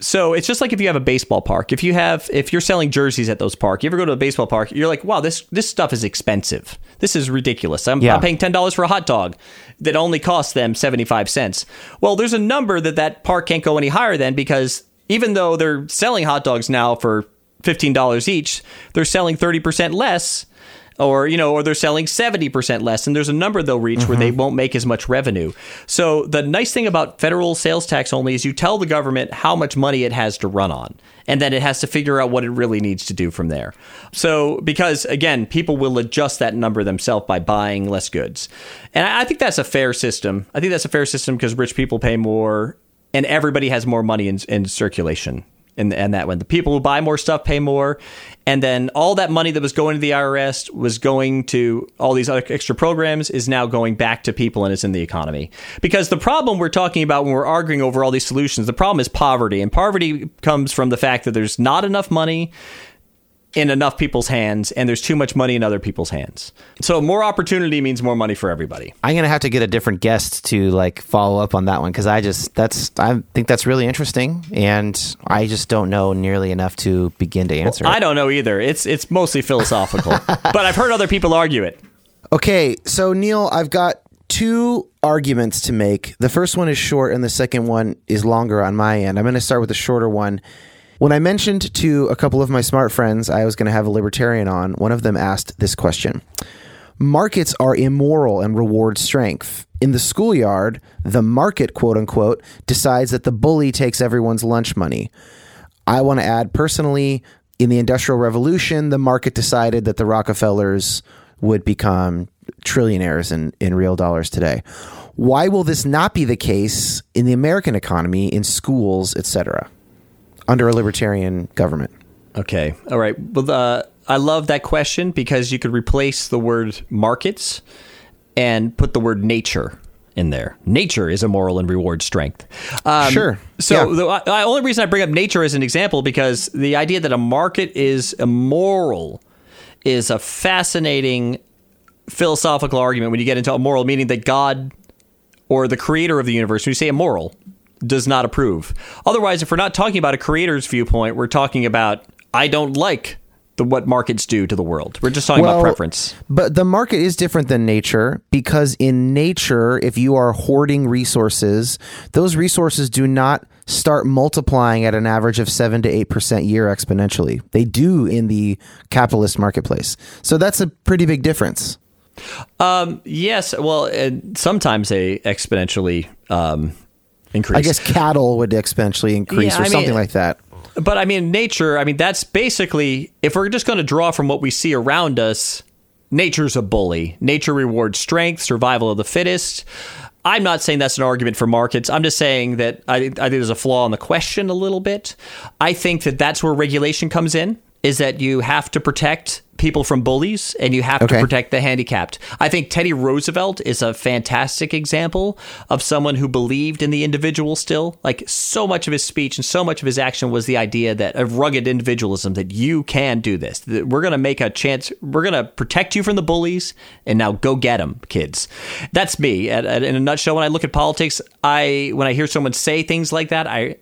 So it's just like if you have a baseball park. If you have if you're selling jerseys at those park, you ever go to a baseball park, you're like, wow, this this stuff is expensive. This is ridiculous. I'm, Yeah. I'm paying ten dollars for a hot dog that only costs them seventy five cents. Well, there's a number that that park can't go any higher than because even though they're selling hot dogs now for fifteen dollars each, they're selling thirty percent less or you know or they're selling 70% less and there's a number they'll reach where they mm-hmm. won't make as much revenue. So the nice thing about federal sales tax only is you tell the government how much money it has to run on and then it has to figure out what it really needs to do from there. So because again people will adjust that number themselves by buying less goods. And i I think that's a fair system. I think that's a fair system because rich people pay more and everybody has more money in, in circulation and and that when the people who buy more stuff pay more, and then all that money that was going to the IRS was going to all these other extra programs is now going back to people and it's in the economy. Because the problem we're talking about when we're arguing over all these solutions, the problem is poverty, and poverty comes from the fact that there's not enough money in enough people's hands and there's too much money in other people's hands. So more opportunity means more money for everybody. I'm gonna have to get a different guest to like follow up on that one because I just that's I think that's really interesting and I just don't know nearly enough to begin to answer. I it. don't know either. It's it's mostly philosophical, *laughs* but I've heard other people argue it. Okay, so Neil, I've got two arguments to make. The first one is short and the second one is longer on my end. I'm going to start with the shorter one. When I mentioned to a couple of my smart friends I was going to have a libertarian on, one of them asked this question Markets are immoral and reward strength. In the schoolyard, the market, quote unquote, decides that the bully takes everyone's lunch money. I want to add personally, in the Industrial Revolution, the market decided that the Rockefellers would become trillionaires in, in real dollars today. Why will this not be the case in the American economy, in schools, etc.? Under a libertarian government? Okay. All right. Well, uh, I love that question because you could replace the word markets and put the word nature in there. Nature is immoral and rewards strength. Um, Sure. So Yeah. the I, only reason I bring up nature as an example because the idea that a market is immoral is a fascinating philosophical argument when you get into immoral, meaning that God or the creator of the universe, when you say immoral, does not approve. Otherwise, if we're not talking about a creator's viewpoint, we're talking about I don't like the what markets do to the world. We're just talking about preference. But the market is different than nature because in nature, if you are hoarding resources, those resources do not start multiplying at an average of 7 to 8% year exponentially. They do in the capitalist marketplace. So that's a pretty big difference. Um, yes, well, sometimes they exponentially um, increase. I guess cattle would exponentially increase Yeah, or I mean- something like that. But I mean, nature, I mean, that's basically, if we're just going to draw from what we see around us, nature's a bully. Nature rewards strength, survival of the fittest. I'm not saying that's an argument for markets. I'm just saying that I, I think there's a flaw in the question a little bit. I think that that's where regulation comes in, is that you have to protect people from bullies and you have Okay. to protect the handicapped. I think Teddy Roosevelt is a fantastic example of someone who believed in the individual still. Like so much of his speech and so much of his action was the idea that of rugged individualism that you can do this. That we're going to make a chance. We're going to protect you from the bullies and now go get them, kids. That's me. In a nutshell, when I look at politics, I when I hear someone say things like that, I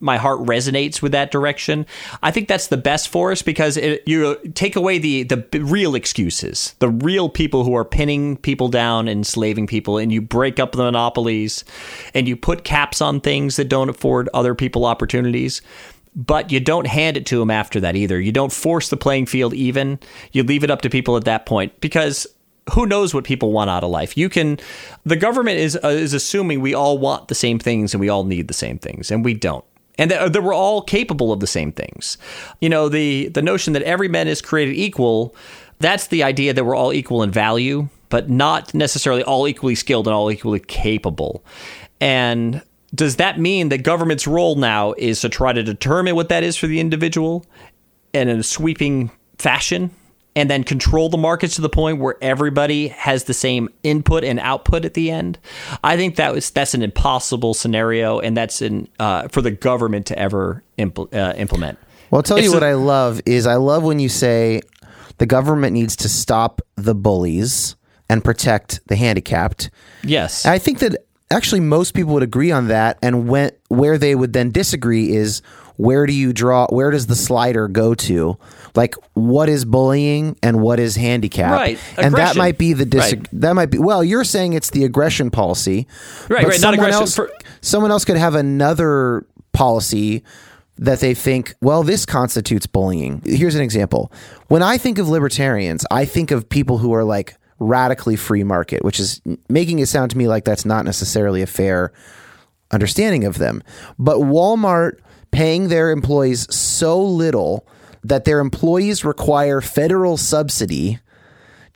my heart resonates with that direction. I think that's the best for us because it, you take away the the real excuses, the real people who are pinning people down enslaving people, and you break up the monopolies, and you put caps on things that don't afford other people opportunities. But you don't hand it to them after that either. You don't force the playing field even. You leave it up to people at that point because who knows what people want out of life? You can. The government is uh, is assuming we all want the same things and we all need the same things, and we don't. And that, uh, that we're all capable of the same things. You know, the the notion that every man is created equal. That's the idea that we're all equal in value, but not necessarily all equally skilled and all equally capable. And does that mean that government's role now is to try to determine what that is for the individual and in a sweeping fashion and then control the markets to the point where everybody has the same input and output at the end i think that was that's an impossible scenario and that's in uh, for the government to ever impl- uh, implement Well, I'll tell If you so- what I love is I love when you say the government needs to stop the bullies and protect the handicapped. yes I think that actually most people would agree on that, and when where they would then disagree is where do you draw? Where does the slider go to? Like what is bullying and what is handicap? Right. and that might be the dis- Right. that might be. Well, you're saying it's the aggression policy, Right, but right, not aggression. else, For- someone else could have another policy that they think, well, this constitutes bullying. Here's an example. When I think of libertarians, I think of people who are like radically free market, which is making it sound to me like that's not necessarily a fair understanding of them. But Walmart paying their employees so little that their employees require federal subsidy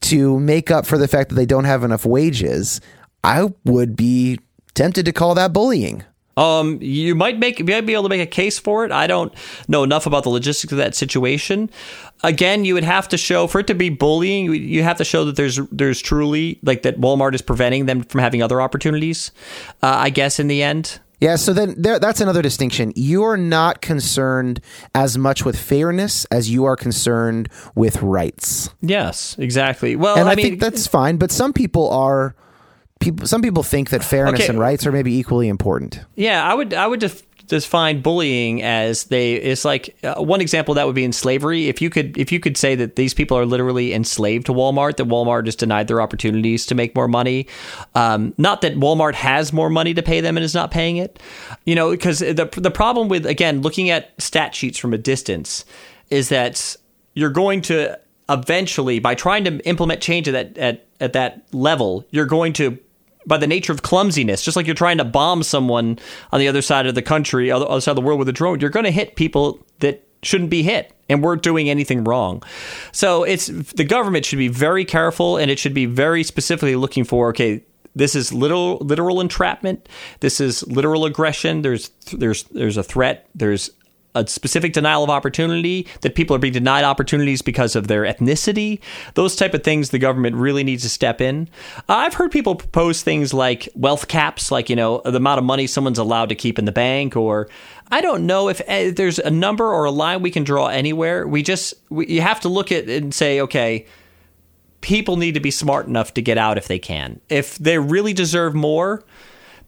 to make up for the fact that they don't have enough wages, I would be tempted to call that bullying. Um, you might make you might be able to make a case for it. I don't know enough about the logistics of that situation. Again, you would have to show for it to be bullying. You have to show that there's there's truly like that Walmart is preventing them from having other opportunities. Uh, I guess in the end. Yeah, so then there, that's another distinction. You're not concerned as much with fairness as you are concerned with rights. Yes, exactly. Well, and I, I mean, think that's fine, but some people are people some people think that fairness Okay. and rights are maybe equally important. Yeah, I would I would def- define bullying as they it's like uh, one example that would be in slavery. If you could if you could say that these people are literally enslaved to Walmart, that Walmart is denied their opportunities to make more money. Um, not that Walmart has more money to pay them and is not paying it. You know, because the the problem with again looking at stat sheets from a distance is that you're going to eventually by trying to implement change at that at, at that level, you're going to by the nature of clumsiness, just like you're trying to bomb someone on the other side of the country, other side of the world with a drone, you're going to hit people that shouldn't be hit and weren't doing anything wrong. So it's the government should be very careful and it should be very specifically looking for okay, this is literal literal entrapment. This is literal aggression. There's there's there's a threat. There's a specific denial of opportunity that people are being denied opportunities because of their ethnicity. Those type of things the government really needs to step in. I've heard people propose things like wealth caps like you know the amount of money someone's allowed to keep in the bank or i don't know if eh, there's a number or a line we can draw anywhere. We just we, you have to look at and say okay people need to be smart enough to get out if they can. If they really deserve more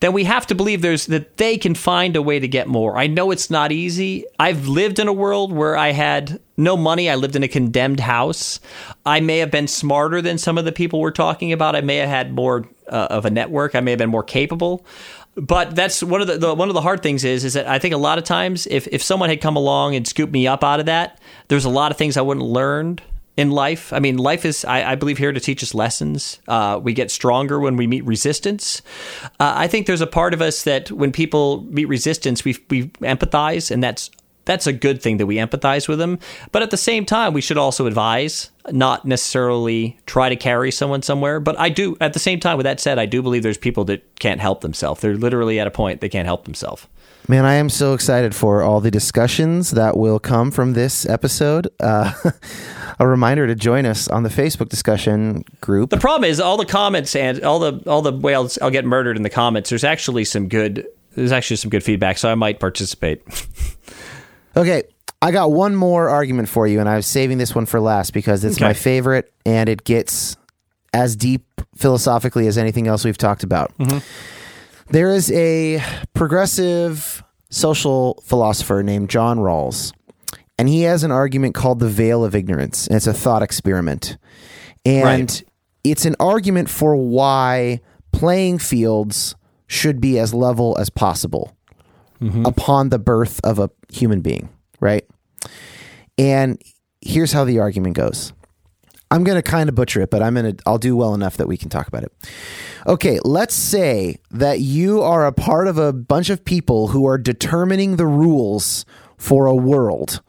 then we have to believe there's that they can find a way to get more. I know it's not easy. I've lived in a world where I had no money. I lived in a condemned house. I may have been smarter than some of the people we're talking about. I may have had more uh, of a network. I may have been more capable. But that's one of the, the one of the hard things is is that I think a lot of times if if someone had come along and scooped me up out of that, there's a lot of things I wouldn't learned in life. I mean, life is, I, I believe, here to teach us lessons. Uh, we get stronger when we meet resistance. Uh, I think there's a part of us that when people meet resistance, we, we empathize, and that's that's a good thing that we empathize with them. But at the same time, we should also advise, not necessarily try to carry someone somewhere. But I do, at the same time, with that said, I do believe there's people that can't help themselves. They're literally at a point they can't help themselves. Man, I am so excited for all the discussions that will come from this episode. Uh, *laughs* a reminder to join us on the Facebook discussion group. The problem is all the comments and all the all the whales I'll get murdered in the comments. There's actually some good there's actually some good feedback, so I might participate. *laughs* Okay, I got one more argument for you, and I was saving this one for last because it's Okay. my favorite and it gets as deep philosophically as anything else we've talked about. There is a progressive social philosopher named John Rawls, and he has an argument called the veil of ignorance, and it's a thought experiment. And Right. it's an argument for why playing fields should be as level as possible mm-hmm. upon the birth of a human being, right? And here's how the argument goes. I'm going to kind of butcher it, but I'm going to I'll do well enough that we can talk about it. Okay, let's say that you are a part of a bunch of people who are determining the rules for a world.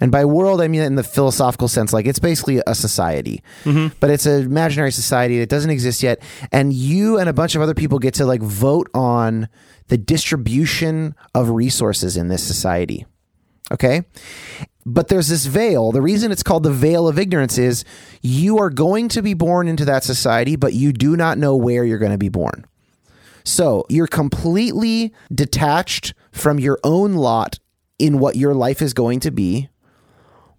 And by world, I mean in the philosophical sense, like it's basically a society, mm-hmm. but it's an imaginary society that doesn't exist yet. And you and a bunch of other people get to like vote on the distribution of resources in this society. Okay. But there's this veil. The reason it's called the veil of ignorance is you are going to be born into that society, but you do not know where you're going to be born. So you're completely detached from your own lot in what your life is going to be,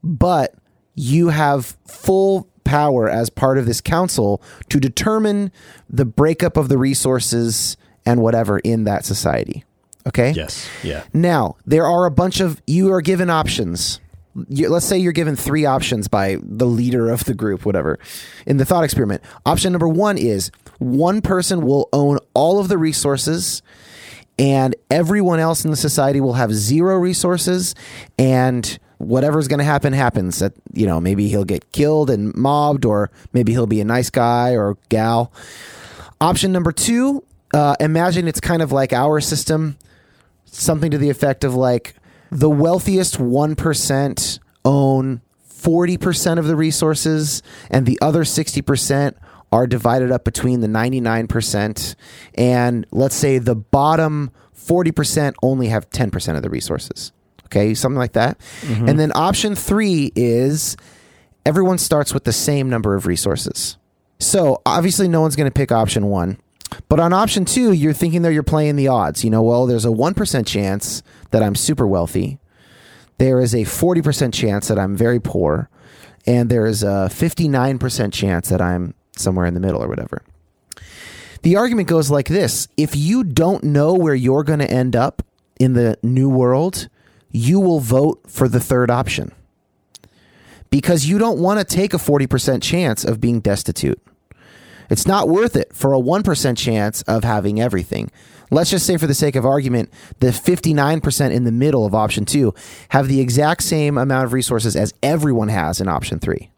but you have full power as part of this council to determine the breakup of the resources and whatever in that society. Okay? Yes. Yeah. Now, there are a bunch of you are given options. You, let's say you're given three options by the leader of the group, whatever, in the thought experiment. Option number one is one person will own all of the resources, and everyone else in the society will have zero resources, and whatever's going to happen happens. That you know, maybe he'll get killed and mobbed, or maybe he'll be a nice guy or gal. Option number two, uh, imagine it's kind of like our system something to the effect of like the wealthiest 1% own 40% of the resources and the other 60% are divided up between the 99% and let's say the bottom 40% only have 10% of the resources. Okay, something like that. Mm-hmm. And then option three is everyone starts with the same number of resources. So obviously, no one's going to pick option one. But on option two, you're thinking that you're playing the odds. You know, well, there's a 1% chance that I'm super wealthy. There is a 40% chance that I'm very poor. And there is a 59% chance that I'm somewhere in the middle or whatever. The argument goes like this if you don't know where you're going to end up in the new world, you will vote for the third option because you don't want to take a 40% chance of being destitute. It's not worth it for a 1% chance of having everything. Let's just say, for the sake of argument, the 59% in the middle of option two have the exact same amount of resources as everyone has in option three.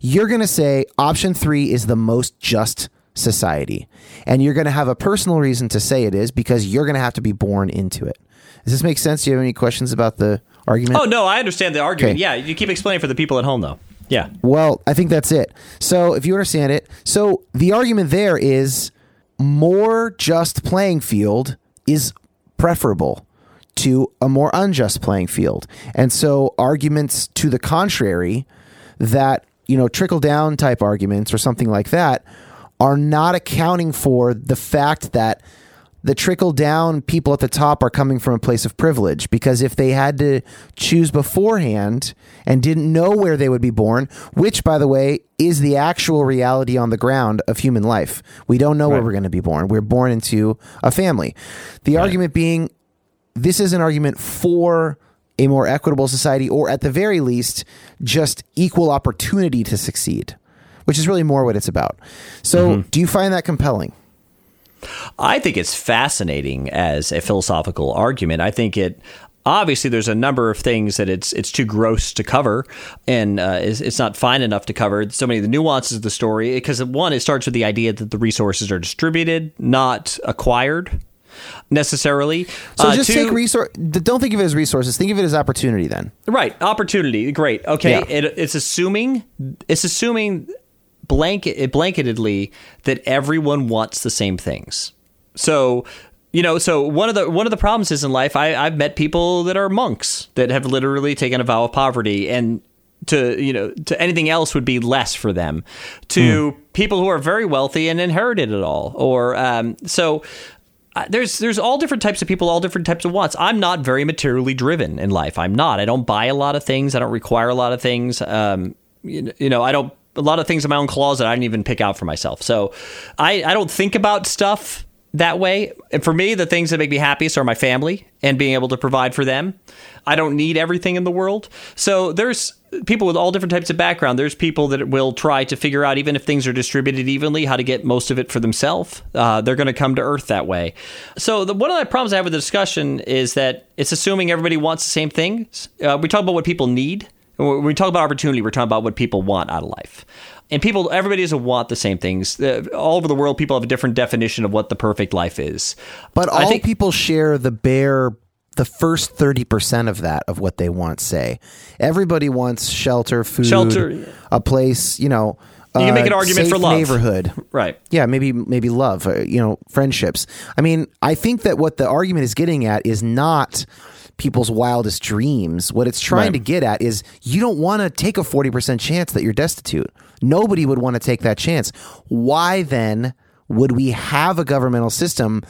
You're going to say option three is the most just society. And you're going to have a personal reason to say it is because you're going to have to be born into it. Does this make sense? Do you have any questions about the argument? Oh no, I understand the argument. Okay. Yeah, you keep explaining for the people at home though. Yeah. Well, I think that's it. So, if you understand it, so the argument there is more just playing field is preferable to a more unjust playing field. And so, arguments to the contrary that, you know, trickle down type arguments or something like that are not accounting for the fact that the trickle down people at the top are coming from a place of privilege because if they had to choose beforehand and didn't know where they would be born, which by the way is the actual reality on the ground of human life. We don't know where we're going to be born. We're born into a family. The argument being this is an argument for a more equitable society or at the very least just equal opportunity to succeed, which is really more what it's about. So, mm-hmm. do you find that compelling? I think it's fascinating as a philosophical argument. I think it obviously there's a number of things that it's it's too gross to cover, and uh, it's, it's not fine enough to cover so many of the nuances of the story. Because one, it starts with the idea that the resources are distributed, not acquired necessarily. So Uh, just two- take resource. Don't think of it as resources. Think of it as opportunity. Then Right, opportunity. Great. Okay, Yeah. it, it's assuming it's assuming blanket blanketedly that everyone wants the same things. So you know, so one of the one of the problems is in life. I, I've met people that are monks that have literally taken a vow of poverty and. To you know, to anything else would be less for them. To people who are very wealthy and inherited it all, or um, so uh, there's there's all different types of people, all different types of wants. I'm not very materially driven in life. I'm not. I don't buy a lot of things. I don't require a lot of things. Um, you, you know, I don't a lot of things in my own closet. I didn't even pick out for myself. So I I don't think about stuff that way. And for me, the things that make me happiest are my family and being able to provide for them. I don't need everything in the world. So there's people with all different types of background. There's people that will try to figure out, even if things are distributed evenly, how to get most of it for themselves. Uh, they're going to come to Earth that way. So the, one of the problems I have with the discussion is that it's assuming everybody wants the same things. Uh, we talk about what people need. When we talk about opportunity, we're talking about what people want out of life. And people, everybody doesn't want the same things. Uh, all over the world, people have a different definition of what the perfect life is. But all think- people share the bare the first 30% of that of what they want say. Everybody wants shelter, food, Shelter. a place, you know, You can make an argument for love. neighborhood. Right. Yeah, maybe maybe love, uh, you know, friendships. I mean, I think that what the argument is getting at is not people's wildest dreams. What it's trying Right. to get at is you don't want to take a 40% chance that you're destitute. Nobody would want to take that chance. Why then would we have a governmental system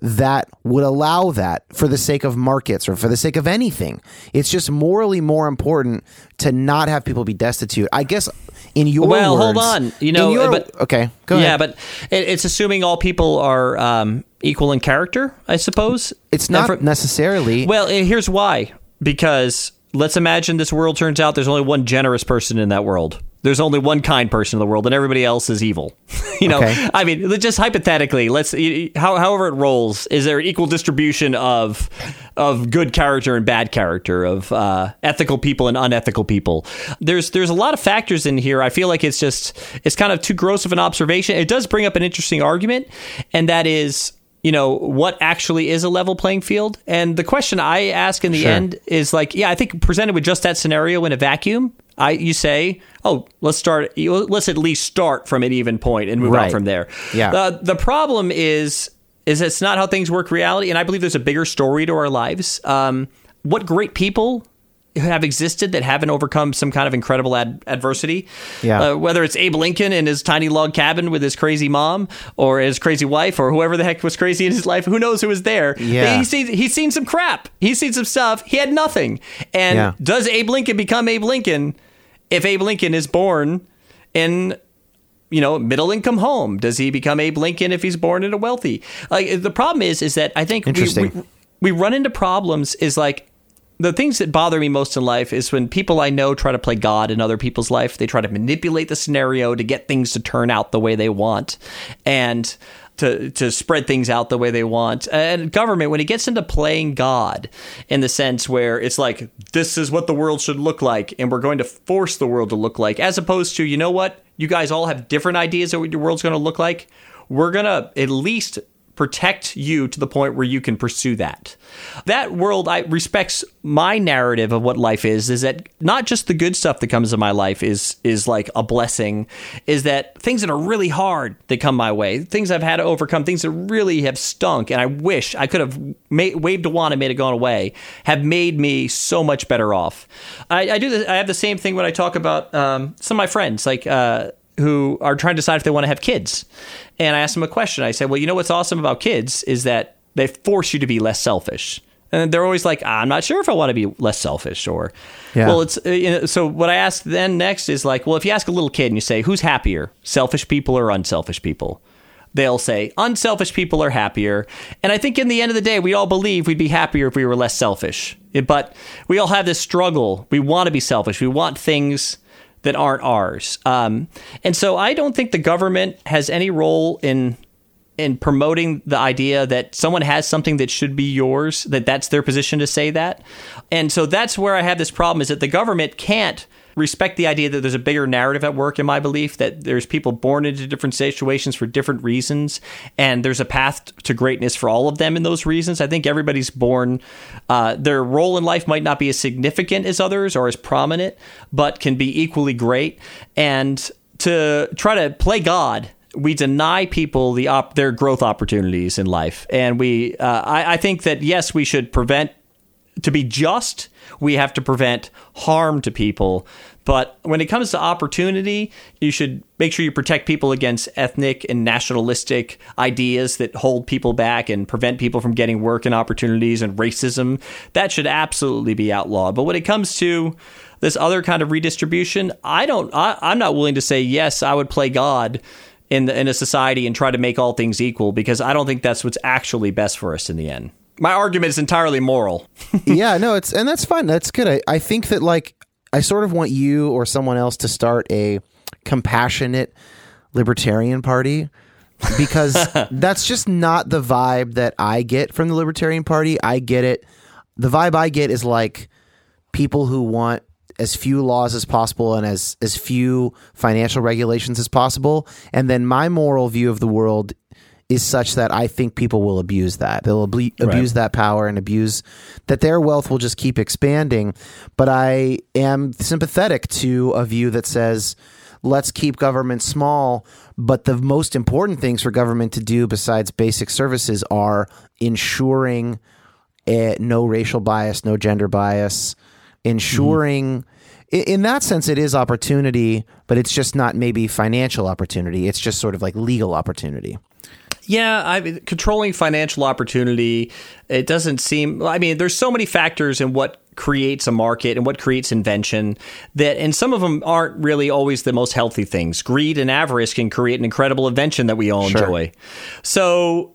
that would allow that for the sake of markets or for the sake of anything? It's just morally more important to not have people be destitute. I guess in your Well, hold on. You know, your- but- okay, go yeah, ahead. but it, it's assuming all people are um, equal in character, I suppose. It's not for- necessarily. Well, eh, here's why. Because let's imagine this world turns out there's only one generous person in that world. There's only one kind person in the world, and everybody else is evil. *laughs* you know, Okay. I mean, just hypothetically, let's how, however it rolls. Is there an equal distribution of of good character and bad character, of uh, ethical people and unethical people? There's there's a lot of factors in here. I feel like it's just it's kind of too gross of an observation. It does bring up an interesting argument, and that is you know what actually is a level playing field and the question i ask in the Sure. end is like yeah i think presented with just that scenario in a vacuum i you say oh let's start let's at least start from an even point and move Right. on from there Yeah. uh, the problem is is it's not how things work reality. And I believe there's a bigger story to our lives. Um, what great people have existed that haven't overcome some kind of incredible ad- adversity. Yeah. Uh, whether it's Abe Lincoln in his tiny log cabin with his crazy mom or his crazy wife or whoever the heck was crazy in his life, who knows who was there. Yeah. He's seen, he's seen some crap. He's seen some stuff. He had nothing. And Yeah. does Abe Lincoln become Abe Lincoln if Abe Lincoln is born in you know, middle income home? Does he become Abe Lincoln if he's born in a wealthy? Like the problem is, is that I think we, Interesting. we, we run into problems. Is like the things that bother me most in life is when people I know try to play God in other people's life. They try to manipulate the scenario to get things to turn out the way they want, and to to spread things out the way they want. And government, when it gets into playing God, in the sense where it's like this is what the world should look like, and we're going to force the world to look like, as opposed to you know what, you guys all have different ideas of what your world's going to look like. We're gonna at least protect you to the point where you can pursue that. That world I respects my narrative of what life is is that not just the good stuff that comes in my life is is like a blessing is that things that are really hard that come my way, things I've had to overcome, things that really have stunk and I wish I could have made, waved a wand and made it gone away, have made me so much better off. I, I do this, I have the same thing when I talk about um, some of my friends like uh, who are trying to decide if they want to have kids. And I asked them a question. I said, Well, you know what's awesome about kids is that they force you to be less selfish. And they're always like, I'm not sure if I want to be less selfish. Or, Yeah. well, it's uh, you know, so what I asked then next is like, well, if you ask a little kid and you say, who's happier, selfish people or unselfish people? They'll say unselfish people are happier. And I think in the end of the day, we all believe we'd be happier if we were less selfish. But we all have this struggle. We want to be selfish. We want things that aren't ours. Um, and so I don't think the government has any role in in promoting the idea that someone has something that should be yours, that that's their position to say that. And so that's where I have this problem is that the government can't respect the idea that there's a bigger narrative at work in my belief that there's people born into different situations for different reasons and there's a path to greatness for all of them in those reasons i think everybody's born uh, their role in life might not be as significant as others or as prominent but can be equally great and to try to play god we deny people the op- their growth opportunities in life, and we. Uh, I, I think that yes, we should prevent. To be just, we have to prevent harm to people. But when it comes to opportunity, you should make sure you protect people against ethnic and nationalistic ideas that hold people back and prevent people from getting work and opportunities and racism. That should absolutely be outlawed. But when it comes to this other kind of redistribution, I don't. I, I'm not willing to say yes. I would play God in the, in a society and try to make all things equal because I don't think that's what's actually best for us in the end. My argument is entirely moral. *laughs* yeah, no, it's and that's fine. That's good. I, I think that like I sort of want you or someone else to start a compassionate libertarian party because *laughs* that's just not the vibe that I get from the libertarian party. I get it. The vibe I get is like people who want as few laws as possible and as as few financial regulations as possible. And then my moral view of the world is such that I think people will abuse that. They'll abu- abuse that power and abuse that their wealth will just keep expanding. But I am sympathetic to a view that says, let's keep government small. But the most important things for government to do, besides basic services, are ensuring eh, no racial bias, no gender bias, ensuring. i- In that sense, it is opportunity, but it's just not maybe financial opportunity. It's just sort of like legal opportunity. Yeah, I mean, controlling financial opportunity, it doesn't seem. I mean, there's so many factors in what creates a market and what creates invention that, and some of them aren't really always the most healthy things. Greed and avarice can create an incredible invention that we all Sure. enjoy. So,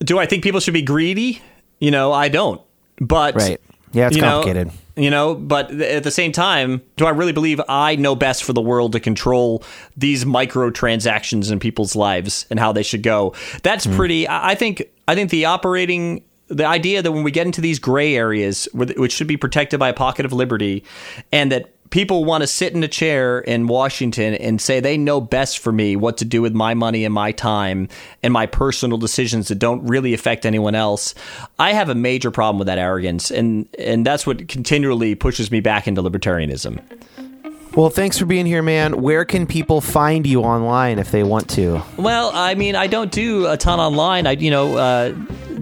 do I think people should be greedy? You know, I don't. But Right. Yeah, it's you know, complicated. you know, but at the same time, do I really believe I know best for the world to control these microtransactions in people's lives and how they should go? That's hmm. pretty. I I think. I think the operating. The idea that when we get into these gray areas, which should be protected by a pocket of liberty, and that people want to sit in a chair in Washington and say they know best for me what to do with my money and my time and my personal decisions that don't really affect anyone else. I have a major problem with that arrogance, and and that's what continually pushes me back into libertarianism. Well, thanks for being here, man. Where can people find you online if they want to? Well, I mean, I don't do a ton online. I, you know, uh,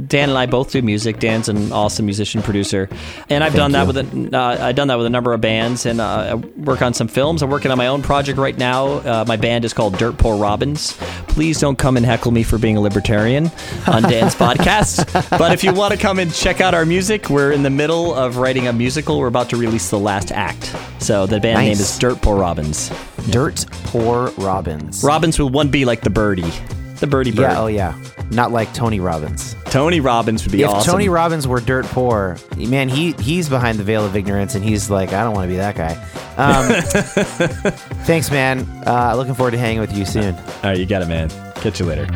Dan and I both do music. Dan's an awesome musician producer, and I've Thank done that you. with a, uh, I've done that with a number of bands, and uh, I work on some films. I'm working on my own project right now. Uh, my band is called Dirt Poor Robins. Please don't come and heckle me for being a libertarian on *laughs* Dan's podcast. But if you want to come and check out our music, we're in the middle of writing a musical. We're about to release the last act. So the band name is Dirt Poor Robins. Dirt Poor Robbins. Robins with one B like the birdie. The birdie bird. Yeah, oh yeah. Not like Tony Robbins. Tony Robbins would be if awesome. Tony Robbins were dirt poor, man, he he's behind the veil of ignorance, and he's like, I don't want to be that guy. Um, *laughs* thanks, man. Uh, looking forward to hanging with you soon. All right, you got it, man. Catch you later.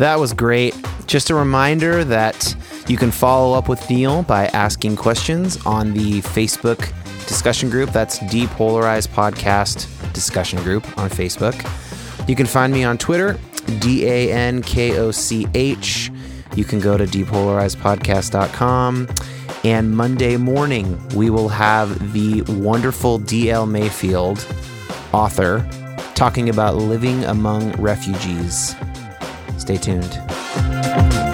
That was great. Just a reminder that you can follow up with Neil by asking questions on the Facebook discussion group. That's Depolarized Podcast Discussion Group on Facebook. You can find me on Twitter, D A N K O C H. You can go to depolarizedpodcast.com. And Monday morning, we will have the wonderful D.L. Mayfield, author, talking about living among refugees. Stay tuned.